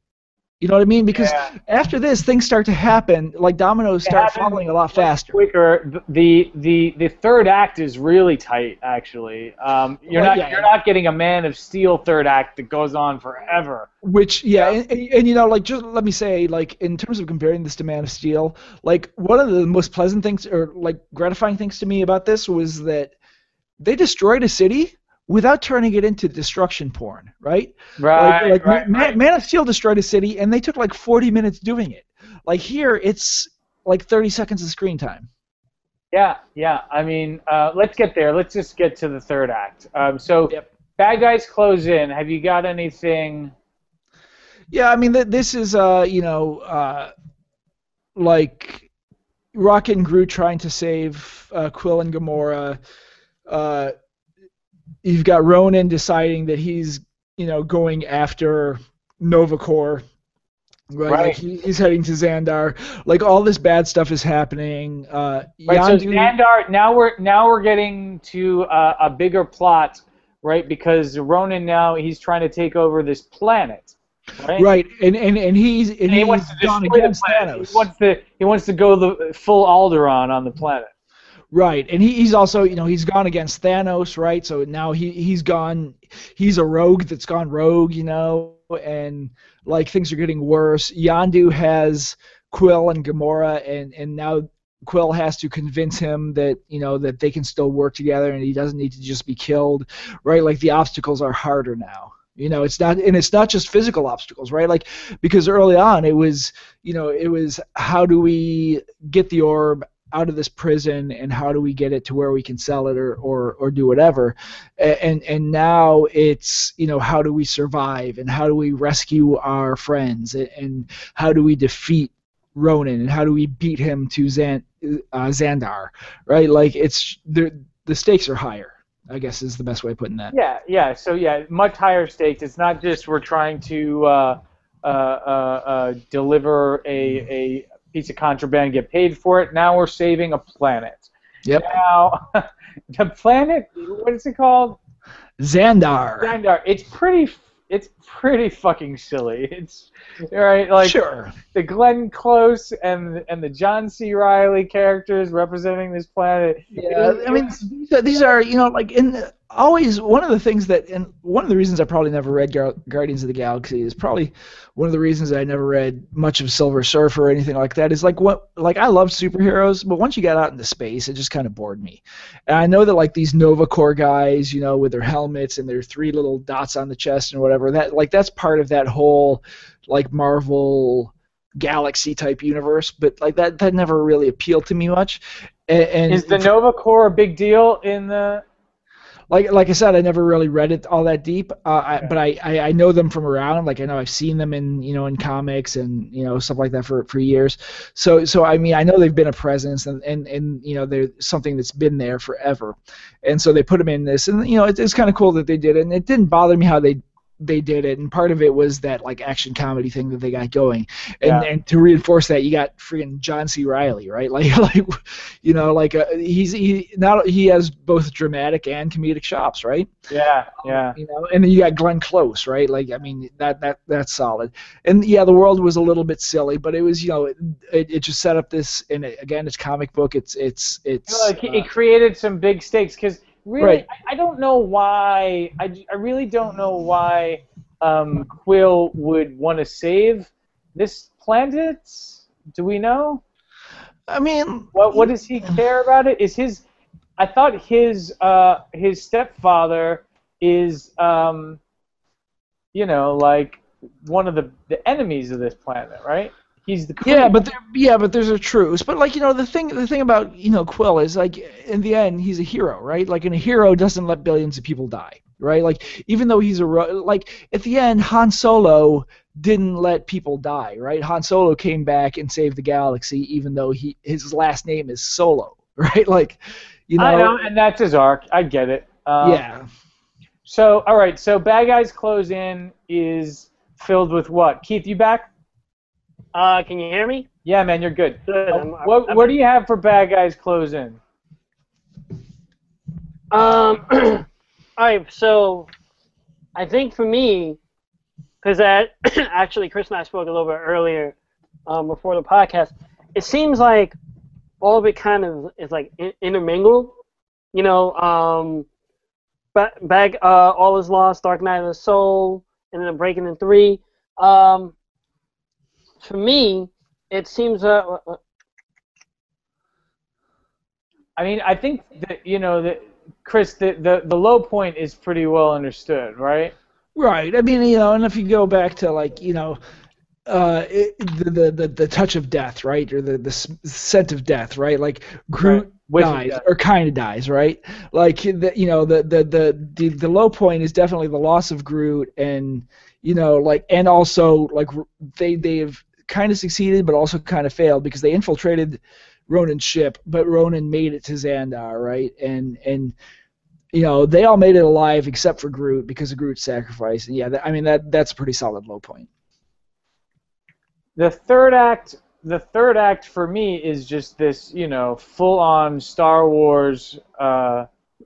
You know what I mean? Because Yeah. after this, things start to happen. Like dominoes start falling a lot faster. quicker. The the the third act is really tight, actually. Um, you're Well, not yeah. you're not getting a Man of Steel third act that goes on forever. Which yeah, And, and, and, you know, like just let me say, like in terms of comparing this to Man of Steel, like one of the most pleasant things or like gratifying things to me about this was that they destroyed a city without turning it into destruction porn, right? Right, like, like right, Ma- right. Man of Steel destroyed a city, and they took like 40 minutes doing it. Like here, it's like 30 seconds of screen time. Yeah, yeah. I mean, uh, let's get there. Let's just get to the third act. Um, so, Yep. bad guys close in. Have you got anything? Yeah, I mean, th- this is, uh, you know, uh, like Rocket and Groot trying to save uh, Quill and Gamora. Uh, you've got Ronan deciding that he's, you know, going after Nova Corps. Right, Right. Like he, he's heading to Xandar. Like all this bad stuff is happening. Uh, Right. So Yondu- Xandar. Now we're now we're getting to uh, a bigger plot, right? Because Ronan now he's trying to take over this planet, Right. Right, and and, and he's and, And he wants to destroy the against planet. Thanos. He wants to he wants to go the full Alderaan on the planet. Right, and he, he's also, you know, he's gone against Thanos, right? So now he he's gone, he's a rogue that's gone rogue, you know, and like things are getting worse. Yondu has Quill and Gamora, and and now Quill has to convince him that you know that they can still work together, and he doesn't need to just be killed, right? Like the obstacles are harder now. You know, it's not, and it's not just physical obstacles, right? Like because early on it was, you know, it was how do we get the orb out of this prison and how do we get it to where we can sell it or or, or do whatever and and now it's you know how do we survive and how do we rescue our friends and, how do we defeat Ronan and how do we beat him to Zan, uh, right like it's the the stakes are higher I guess is the best way of putting that Yeah, yeah. So yeah, much higher stakes. It's not just we're trying to uh, uh, uh, uh, deliver a, a piece of contraband, get paid for it. Now we're saving a planet. Yep. Now the planet, what is it called? Xandar Xandar. It's pretty. It's pretty fucking silly. It's right, like sure the Glenn Close and and the John C. Reilly characters representing this planet. Yeah, I mean, these are, these are you know like in always one of the things that and one of the reasons I probably never read Gar- Guardians of the Galaxy is probably one of the reasons I never read much of Silver Surfer or anything like that is like what like I love superheroes, but once you got out into space, it just kind of bored me. And I know that like these Nova Corps guys, you know, with their helmets and their three little dots on the chest and whatever, that like that's part of that whole like Marvel galaxy type universe, but like that that never really appealed to me much. And, and Is the Nova Corps a big deal in the? Like like I said, I never really read it all that deep, uh, I, but I, I I know them from around. Like I know I've seen them in you know in comics and you know stuff like that for for years. So so I mean I know they've been a presence and and and you know they're something that's been there forever, and so they put them in this and you know it, it's kind of cool that they did it and it didn't bother me how they they did it. And part of it was that like action comedy thing that they got going. And Yeah. and to reinforce that you got freaking John C. Reilly right? Like like you know like uh, he's he not he has both dramatic and comedic chops right? Yeah, yeah. you know and then you got Glenn Close right? Like I mean that that that's solid. And yeah the world was a little bit silly but it was you know it, it, it just set up this and it, again it's comic book. It's it's it's Like uh, it created some big stakes because really, Right. I, I don't know why. I, I really don't know why um, Quill would want to save this planet. Do we know? I mean What what does he care about it? Is his? I thought his uh, his stepfather is um, you know like one of the the enemies of this planet, right? He's the Yeah, but there, yeah, but there's a truce. But like you know, the thing the thing about you know Quill is like in the end he's a hero, right? Like, and a hero doesn't let billions of people die, right? Like even though he's a ro- like at the end Han Solo didn't let people die, right? Han Solo came back and saved the galaxy, even though he his last name is Solo, right? Like, you know, I know, and that's his arc. I get it. Um, yeah. So, all right. So, Bad Guys Close In is filled with what? Keith, you back? Uh, can you hear me? Yeah, man, you're good. Good. Uh, I'm- I'm- what I'm- What do you have for Bad Guys Close In? Um, all right, so I think for me, because that actually Chris and I spoke a little bit earlier um, before the podcast. It seems like all of it kind of is like in- intermingled. You know, um, ba- back uh, all is lost, Dark Night of the Soul, and then Breaking in Three. Um, for me, it seems uh, uh, I mean, I think that you know that Chris, the, the the low point is pretty well understood, right? Right. I mean, you know, and if you go back to like, you know, uh, it, the, the the the touch of death, right, or the the scent of death, right? Like Groot Right. Whiff dies or kind of dies, right? Like the, you know, the, the the the the low point is definitely the loss of Groot, and you know, like, and also like they they have kind of succeeded, but also kind of failed because they infiltrated Ronan's ship, but Ronan made it to Xandar, right? And and you know they all made it alive except for Groot because of Groot's sacrifice. And yeah, that, I mean that that's a pretty solid low point. The third act, the third act for me is just this, you know, full-on Star Wars, uh,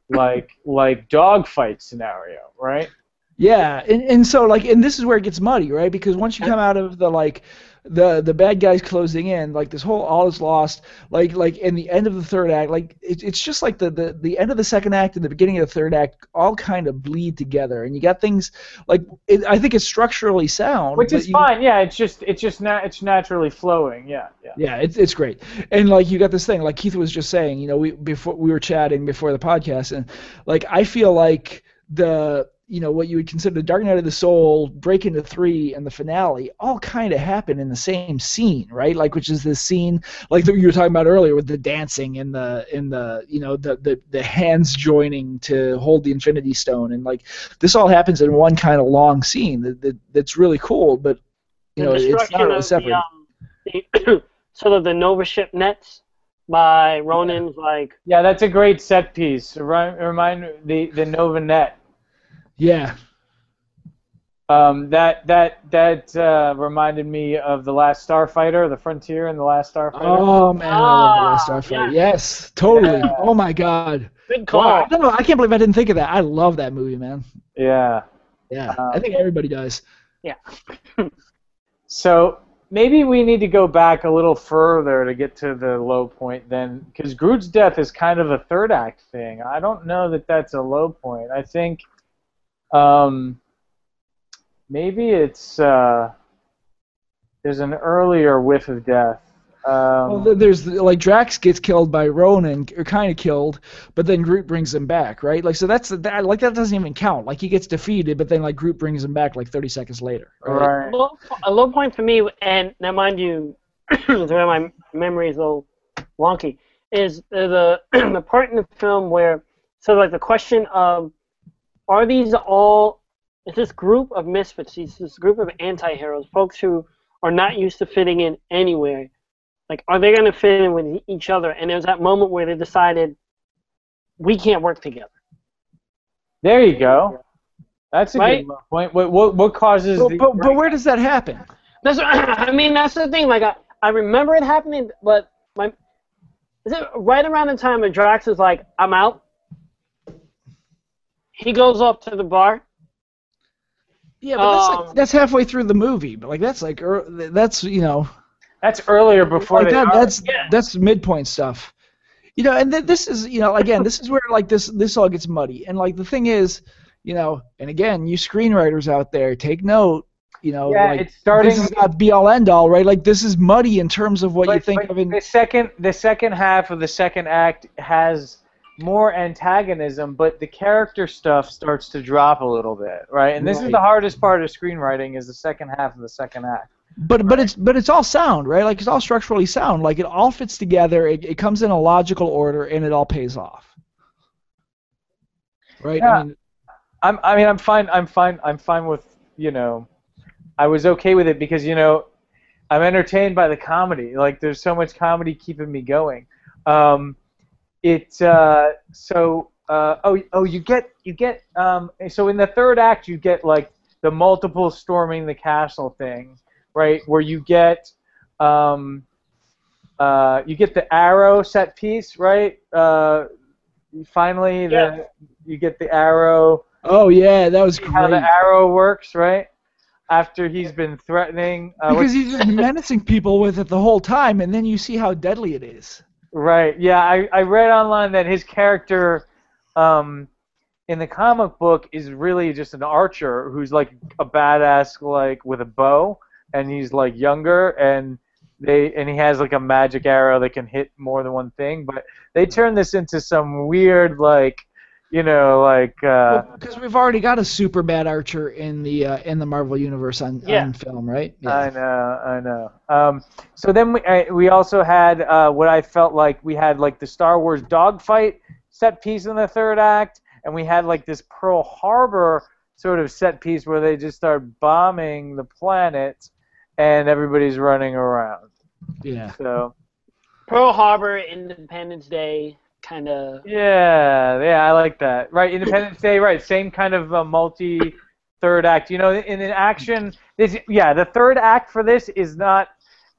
like like dogfight scenario, right? Yeah, and, and so like, and this is where it gets muddy, right? Because once you come out of the like, the the bad guys closing in, like this whole all is lost, like like in the end of the third act, like it, it's just like the, the the end of the second act and the beginning of the third act all kind of bleed together, and you got things like it, I think it's structurally sound, Which is you- fine. Yeah, it's just it's just na- it's naturally flowing. Yeah, yeah. Yeah, it's it's great, and like you got this thing, like Keith was just saying, you know, we before we were chatting before the podcast, and like I feel like the you know what you would consider the Dark Night of the Soul, Break into Three, and the finale all kind of happen in the same scene, right? Like which is this scene like that you were talking about earlier with the dancing and the in the you know the, the the hands joining to hold the Infinity Stone, and like this all happens in one kind of long scene that, that that's really cool, but you know it's not really separate. the, um, the sort of the Nova ship nets by Ronan's like Yeah, that's a great set piece. Remind, remind the the Nova Net. Yeah. Um, that that that uh, reminded me of the Last Starfighter, the Frontier, and the Last Starfighter. Oh man, I love the last Ah, Starfighter. Yes, totally. Yeah. Oh my god. good call. Wow, I don't know. I can't believe I didn't think of that. I love that movie, man. Yeah. Yeah, Uh, I think everybody does. Yeah. so maybe we need to go back a little further to get to the low point then, because Groot's death is kind of a third act thing. I don't know that that's a low point. I think um, maybe it's uh, there's an earlier whiff of death. Um, Well, there's like Drax gets killed by Ronan, or kind of killed, but then Groot brings him back, right? Like so that's that like that doesn't even count. Like he gets defeated, but then like Groot brings him back like 30 seconds later. Right. right. low, a low point for me, and now mind you, where my memory is a little wonky, is the the part in the film where so like the question of are these all is this group of misfits, these this group of anti-heroes, folks who are not used to fitting in anywhere, like are they going to fit in with each other? And there's that moment where they decided we can't work together. There you go. That's a Right? good point. What what what causes But, the but, but where does that happen? That's I mean that's the thing. Like I, I remember it happening, but my is it right around the time when Drax is like, I'm out. He goes off to the bar. Yeah, but that's Um, like, that's halfway through the movie. But like that's like ear- that's you know that's earlier before like that, are- that's that's midpoint stuff. You know, and th- this is you know again this is where like this this all gets muddy. And like the thing is, you know, and again you screenwriters out there take note. You know, Yeah, like it's starting- this is not be all end all, right? Like this is muddy in terms of what you think of in the second the second half of the second act has more antagonism, but the character stuff starts to drop a little bit, right? And this is the hardest part of screenwriting is the second half of the second act. But but it's but it's all sound, right? Like it's all structurally sound. Like it all fits together. It, it comes in a logical order, and it all pays off. Right? Yeah. I mean, I'm I mean I'm fine I'm fine I'm fine with you know I was okay with it because you know I'm entertained by the comedy. Like there's so much comedy keeping me going. Um, it uh, so uh, oh oh you get you get um, so in the third act you get like the multiple storming the castle thing, right? Where you get um, uh, you get the arrow set piece, right? Uh, finally, the you get the arrow oh yeah, that was how the arrow works, right? After he's been threatening. Uh, Because what's- he's just menacing people with it the whole time, and then you see how deadly it is. Right, yeah, I, I read online that his character um, in the comic book is really just an archer who's like a badass, like with a bow, and he's like younger, and they and he has like a magic arrow that can hit more than one thing. But they turn this into some weird, like, you know, like. Uh, Because we've already got a super bad archer in the uh, in the Marvel universe on, Yeah. on film, right? I know, I know. Um, so then we I, we also had uh, what I felt like we had like the Star Wars dogfight set piece in the third act, and we had like this Pearl Harbor sort of set piece where they just start bombing the planet, and everybody's running around. yeah. So Pearl Harbor, Independence Day, kind of. yeah, yeah, I like that. Right, Independence Day, right? Same kind of uh, multi third act. You know, in an action, this yeah, the third act for this is not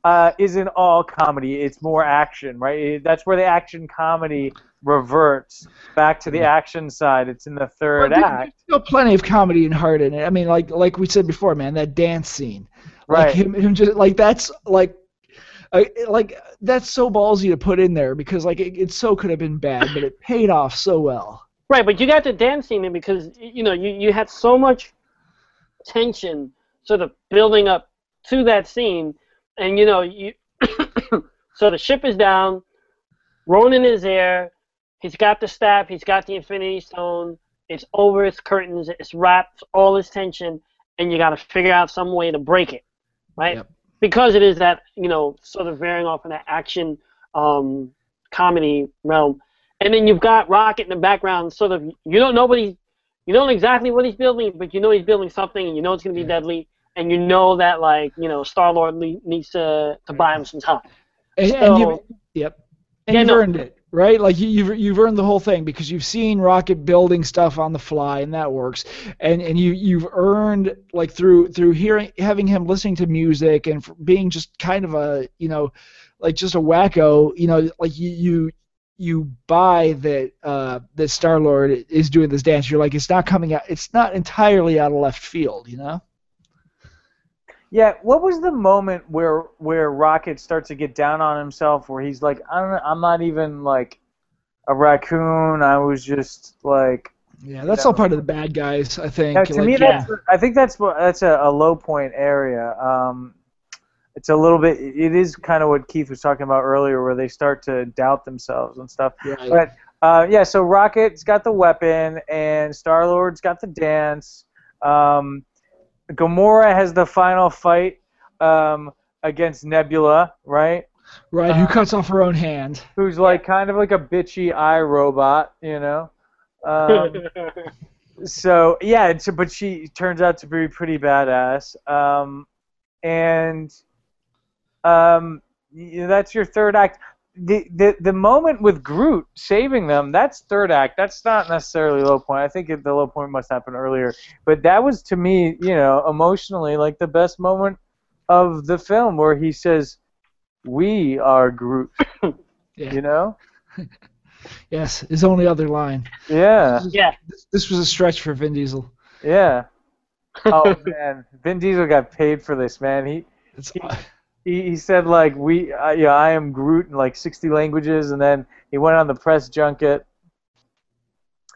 uh, isn't all comedy. It's more action, right? That's where the action comedy reverts back to the action side. It's in the third But there- act. There's still plenty of comedy and heart in it. I mean, like like we said before, man, that dance scene, like Right. him, him just like that's like. Like that's so ballsy to put in there because like it, it so could have been bad, but it paid off so well. Right, but you got the dance scene in because you know you, you had so much tension sort of building up to that scene, and you know you so the ship is down, Ronan is there, he's got the staff, he's got the Infinity Stone, it's over its curtains, it's wrapped all his tension, and you got to figure out some way to break it, right? Yep. Because it is that you know sort of veering off in that action um, comedy realm and then you've got Rocket in the background, sort of. You don't know what he's, you don't know exactly what he's building, but you know he's building something, and you know it's going to be deadly, and you know that like you know Star Lord needs to to buy him some time. And, and you, yep, and Yeah, you've no. earned it, right? Like you, you've you've earned the whole thing because you've seen Rocket building stuff on the fly, and that works. And and you you've earned like through through hearing having him listening to music and being just kind of a you know like just a wacko. You know, like you you you buy that uh, that Star Lord is doing this dance. You're like, it's not coming out. It's not entirely out of left field. You know. Yeah, what was the moment where where Rocket starts to get down on himself, where he's like, I don't, I'm not even like a raccoon. I was just like. Yeah, that's Yeah. all part of the bad guys. I think. Yeah, to Like, me, yeah. that's I think that's that's a, a low point area. Um, it's a little bit. It is kind of what Keith was talking about earlier, where they start to doubt themselves and stuff. Right. But uh, yeah, so Rocket's got the weapon, and Star Lord's got the dance. Um, Gamora has the final fight um, against Nebula, right? Right, who cuts off her own hand? Who's like kind of like a bitchy eye robot, you know? Um, so yeah, it's, but she turns out to be pretty badass. Um, and um, y- that's your third act. The, the the moment with Groot saving them, that's third act. That's not necessarily low point. I think it, the low point must happen earlier. But that was to me, you know, emotionally like the best moment of the film, where he says, "We are Groot." Yeah. You know? Yes, his only other line. Yeah. yeah, This was a stretch for Vin Diesel. Yeah. Oh man, Vin Diesel got paid for this, man. He It's, he, he said like we uh, yeah I am Groot in like 60 languages, and then he went on the press junket.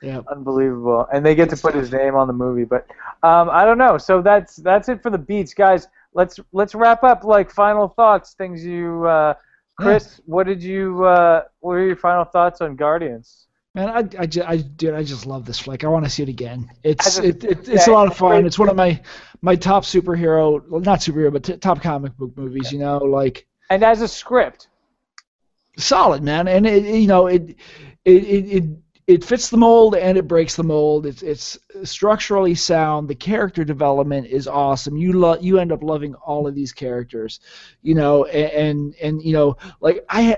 yeah. Unbelievable, and they get to put his name on the movie. But um, I don't know. So that's that's it for the beats, guys. Let's let's wrap up. Like final thoughts, things you. Uh, Chris, what did you? Uh, what were your final thoughts on Guardians? Man, I, I, ju- I, dude, I just love this flick. I want to see it again. It's just- it, it, it's a lot of fun. It's one of my my top superhero, well, not superhero, but t- top comic book movies. You know, like And as a script, solid, man. And it, you know, it it, it it it fits the mold and it breaks the mold. It's it's structurally sound. The character development is awesome. You lo- you end up loving all of these characters, you know, and and, and you know, like I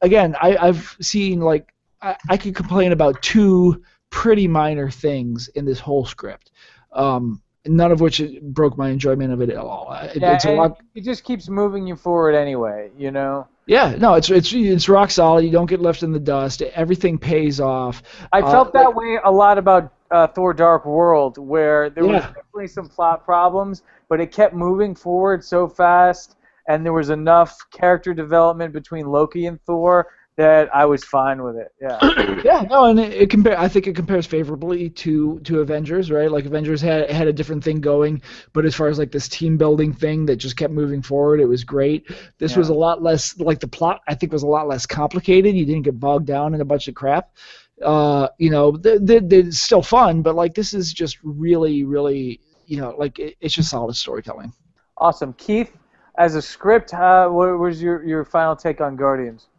again, I I've seen like I, I could complain about two pretty minor things in this whole script. Um, none of which broke my enjoyment of it at all. It, yeah, it's a lot, it just keeps moving you forward anyway. You know. yeah, no, it's it's it's rock solid. You don't get left in the dust. Everything pays off. I Uh, felt that way a lot about uh, Thor: Dark World, where there was definitely some plot problems, but it kept moving forward so fast, and there was enough character development between Loki and Thor that I was fine with it. Yeah. Yeah, no, and it, it compare. I think it compares favorably to to Avengers, right? Like Avengers had had a different thing going, but as far as like this team building thing that just kept moving forward, it was great. This was a lot less like the plot. I think was a lot less complicated. You didn't get bogged down in a bunch of crap. Uh, you know, th- th- th- it's still fun, but like this is just really, really, you know, like it, it's just solid storytelling. awesome, Keith. As a script, uh, what was your your final take on Guardians?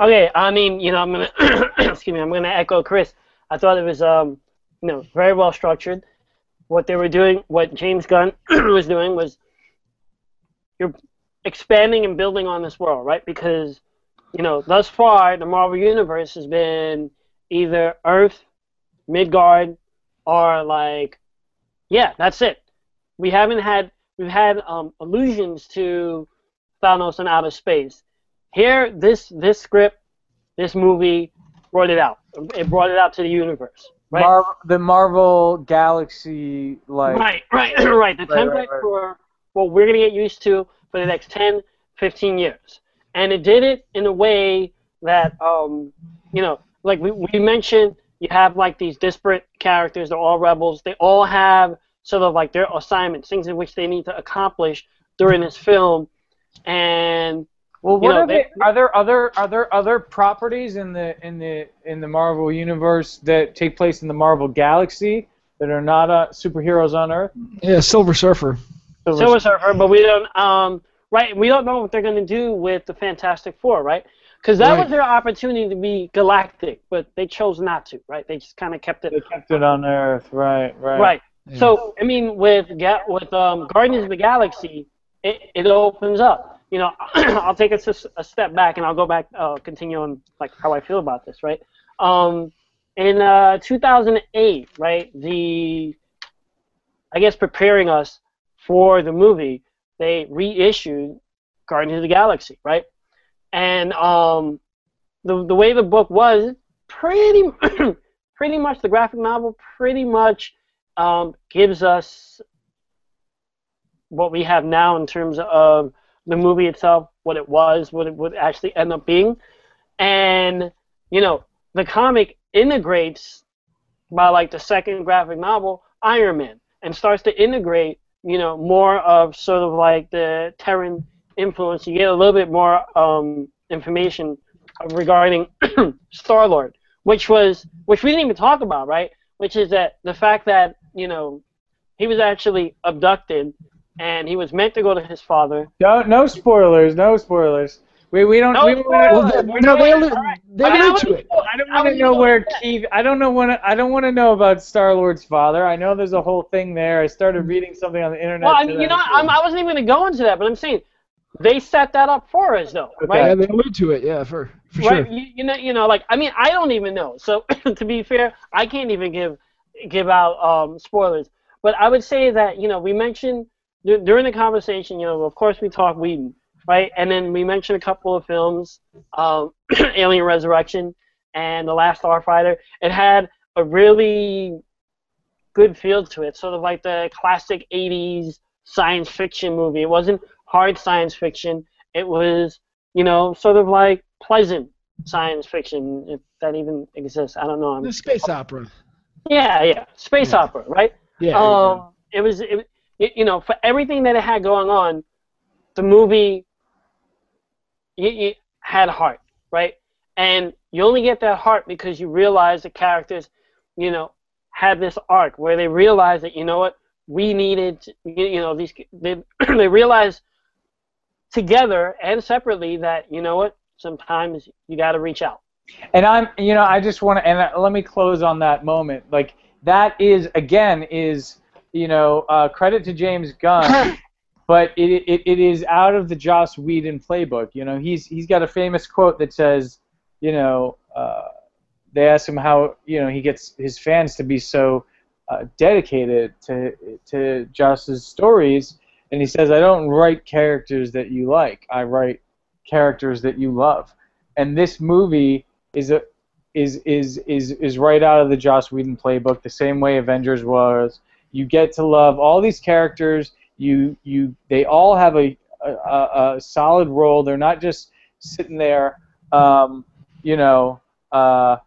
Okay, I mean, you know, I'm gonna excuse me, I'm gonna echo Chris. I thought it was, um, you know, very well structured. What they were doing, what James Gunn was doing, was you're expanding and building on this world, right? Because, you know, thus far the Marvel Universe has been either Earth, Midgard, or like, yeah, that's it. We haven't had we've had um, allusions to Thanos in outer space. Here, this this script, this movie brought it out. It brought it out to the universe. Right. Mar- the Marvel Galaxy like right, right, right. The template right, right. for what we're gonna get used to for the next 10, 15 years, and it did it in a way that, um, you know, like we, we mentioned, you have like these disparate characters. They're all rebels. They all have sort of like their assignments, things in which they need to accomplish during this film, and Well, You what know, are they- they, are there other are there other properties in the in the in the Marvel universe that take place in the Marvel Galaxy that are not uh, superheroes on Earth? Yeah, Silver Surfer. Silver Surfer, but we don't. Um, right, we don't know what they're going to do with the Fantastic Four, right? Because that Right. was their opportunity to be galactic, but they chose not to, right? They just kind of kept it They kept it on Earth, right? Right. right. So I mean, with Ga- with um, Guardians of the Galaxy, it, it opens up. You know, I'll take a, a step back and I'll go back, uh, continue on like how I feel about this, right? Um, in uh, 2008, right, the I guess preparing us for the movie, they reissued Guardians of the Galaxy, right? And um, the the way the book was, pretty pretty much the graphic novel pretty much um, gives us what we have now in terms of the movie itself, what it was, what it would actually end up being, and you know the comic integrates by like the second graphic novel Iron Man and starts to integrate you know more of sort of like the Terran influence. You get a little bit more um, information regarding Star Lord, which was which we didn't even talk about, right? Which is that the fact that you know he was actually abducted and he was meant to go to his father. No, no spoilers. No spoilers. We, we don't. No we, spoilers. wanna- Well, they, no, they allude, they I allude to it. I don't want to know where. Keith. I don't know want. I don't want to know about Star Lord's father. I know there's a whole thing there. I started reading something on the internet. Well, I mean, you know, I'm, I wasn't even going to go into that, but I'm saying they set that up for us, though, Okay. Yeah, they allude to it. Yeah, for for right? sure. You, you know, you know, like I mean, I don't even know. So to be fair, I can't even give give out um, spoilers. But I would say that you know we mentioned dur- during the conversation, you know, of course we talk Whedon, right? And then we mentioned a couple of films, um, Alien Resurrection and The Last Starfighter. It had a really good feel to it, sort of like the classic '80s science fiction movie. It wasn't hard science fiction. It was, you know, sort of like pleasant science fiction, if that even exists. I don't know. I'm, The space opera. yeah, yeah, space opera, right? Yeah. Um, it was, it, it- you know, for everything that it had going on, the movie you, you had heart, right? And you only get that heart because you realize the characters, you know, had this arc where they realized that you know what we needed, to, you, know, these they they realized together and separately that you know what sometimes you got to reach out. And I'm, you know, I just want to, and let me close on that moment. Like that is again is, you know, uh, credit to James Gunn, but it, it it is out of the Joss Whedon playbook. You know, he's he's got a famous quote that says, you know, uh, they ask him how you know he gets his fans to be so uh, dedicated to to Joss's stories, and he says, I don't write characters that you like. I write characters that you love. And this movie is a is is is is right out of the Joss Whedon playbook, the same way Avengers was. You get to love all these characters. You you they all have a a, a, solid role. They're not just sitting there, um, you know. Uh,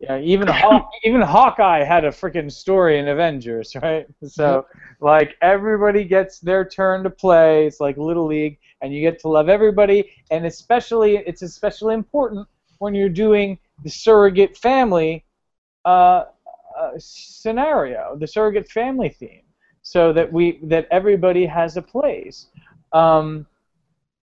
yeah, even Haw- even Hawkeye had a freaking story in Avengers, right? So like everybody gets their turn to play. It's like little league, and you get to love everybody. And especially, it's especially important when you're doing the surrogate family uh, scenario, the surrogate family theme, so that we that everybody has a place. Um,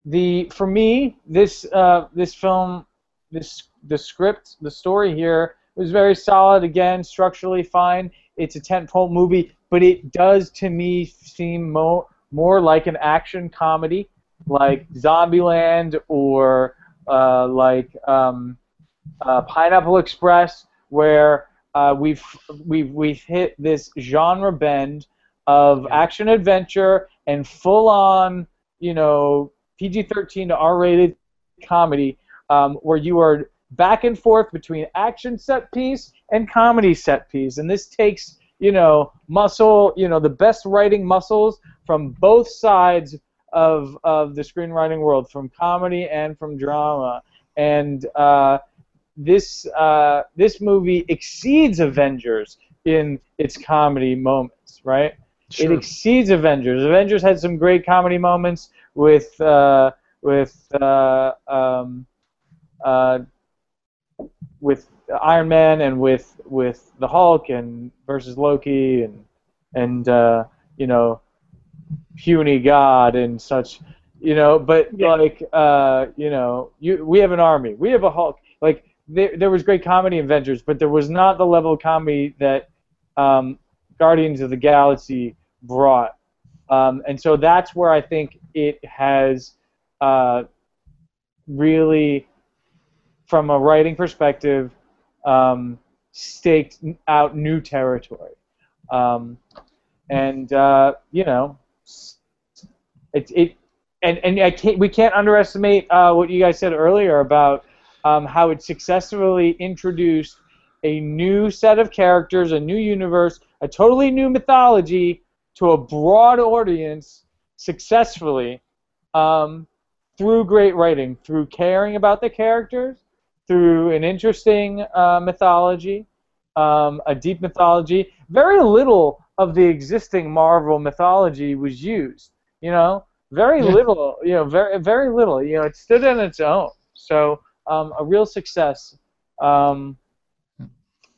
the for me, this uh, this film, this the script, the story here was very solid. Again, structurally fine. It's a tentpole movie, but it does to me seem more more like an action comedy, like Zombieland or uh, like um, uh, Pineapple Express, where uh, we've we've we've hit this genre bend of action adventure and full on, you know, PG-13 to R-rated comedy, um, where you are back and forth between action set piece and comedy set piece, and this takes you know muscle, you know the best writing muscles from both sides of of the screenwriting world, from comedy and from drama, and uh, this uh, this movie exceeds Avengers in its comedy moments, right? It exceeds Avengers. Avengers had some great comedy moments with uh, with uh, um, uh, with Iron Man and with with the Hulk and versus Loki and and uh, you know puny God and such. You know, but Yeah. like uh, you know, you we have an army. We have a Hulk. Like there, there was great comedy in Avengers, but there was not the level of comedy that um, Guardians of the Galaxy brought. Um, and so that's where I think it has uh, really, from a writing perspective, um, staked out new territory. Um, and uh, you know, it it and and I can't we can't underestimate uh, what you guys said earlier about um, how it successfully introduced a new set of characters, a new universe, a totally new mythology to a broad audience successfully um, through great writing, through caring about the characters, through an interesting uh, mythology, um, a deep mythology. Very little of the existing Marvel mythology was used. You know, very little. You know, very very little. You know, it stood on its own. So um, a real success. Um,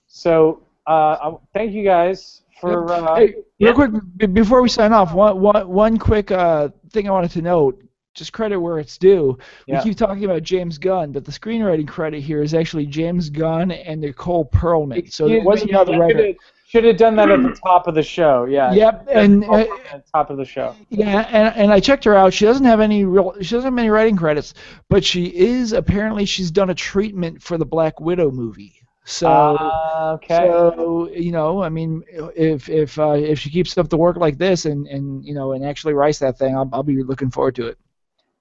so uh, thank you guys for. Uh, Hey, Yeah. real quick b- before we sign off, one, one, one quick uh, thing I wanted to note. Just credit where it's due. Yeah. We keep talking about James Gunn, but the screenwriting credit here is actually James Gunn and Nicole Perlman. So there Excuse was me, another you writer. Should've- done that at the top of the show. Yeah. Yep, and uh, at the top of the show. yeah, and, and I checked her out. She doesn't have any real. She doesn't have many writing credits, but she is apparently she's done a treatment for the Black Widow movie. So. Uh, okay. So you know, I mean, if if uh, if she keeps up the work like this and, and you know and actually writes that thing, I'll, I'll be looking forward to it.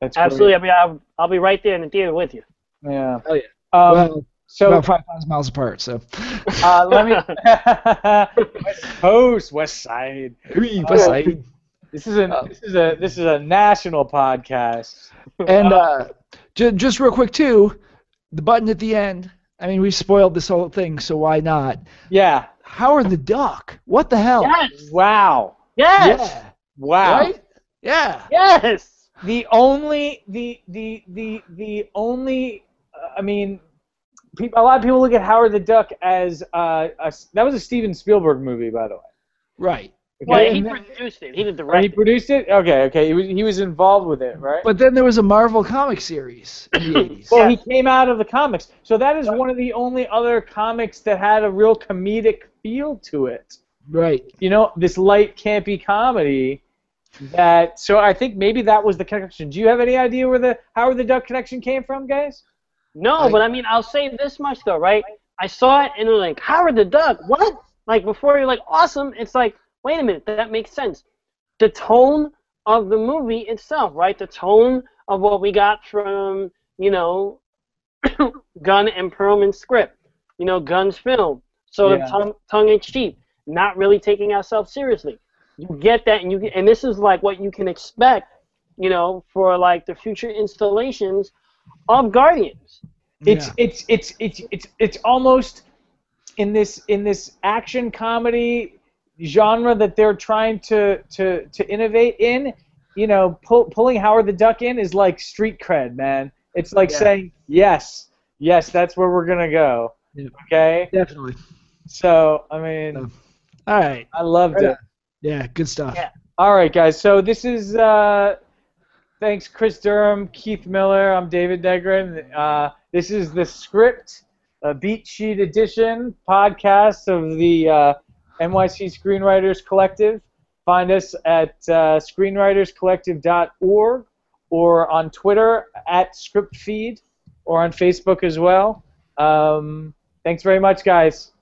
That's great. Absolutely. I mean, I'll, I'll be right there in the theater with you. Yeah. Oh, yeah. Um, well, so about five thousand miles apart. So. uh, let me. West Coast, West Side. West Side. This is a Uh, this is a this is a national podcast. and uh, j- just real quick too, the button at the end. I mean, we spoiled this whole thing, so why not? Yeah. Howard the Duck. What the hell? Yes. Wow. Yes. Yeah. Wow. Right? Yeah. Yes. The only the the the the only uh, I mean, a lot of people look at Howard the Duck as uh, a, that was a Steven Spielberg movie, by the way. Right. Well, he then- produced it. He did the Or he produced it. Okay, okay. He was he was involved with it, right? But then there was a Marvel comic series in the 80s. Well, he came out of the comics, so that is one of the only other comics that had a real comedic feel to it. right. You know, this light, campy comedy. That so I think maybe that was the connection. Do you have any idea where the Howard the Duck connection came from, guys? No, I- but I mean, I'll say this much though, right? I saw it and I'm like, Howard the Duck, what? Like before you're like, awesome. It's like, wait a minute, that makes sense. The tone of the movie itself, right? The tone of what we got from, you know, Gunn and Perlman's script, you know, Gunn's film, sort Yeah. of tongue, tongue in cheek, not really taking ourselves seriously. You get that, and you get, and this is like what you can expect, you know, for like the future installations of Guardians. It's Yeah. it's it's it's it's it's almost in this in this action comedy genre that they're trying to to to innovate in. You know, pull, pulling Howard the Duck in is like street cred, man. It's like Yeah. saying yes, yes, that's where we're gonna go. Yeah. Okay, Definitely. so I mean, Yeah. All right. I loved Right it. Yeah, good stuff. Yeah. All right, guys. So this is uh, thanks Chris Durham, Keith Miller. I'm David Negrin. Uh, this is the script, beat sheet edition podcast of the uh, NYC Screenwriters Collective. Find us at uh, screenwriterscollective.org or on Twitter at ScriptFeed or on Facebook as well. Um, thanks very much, guys.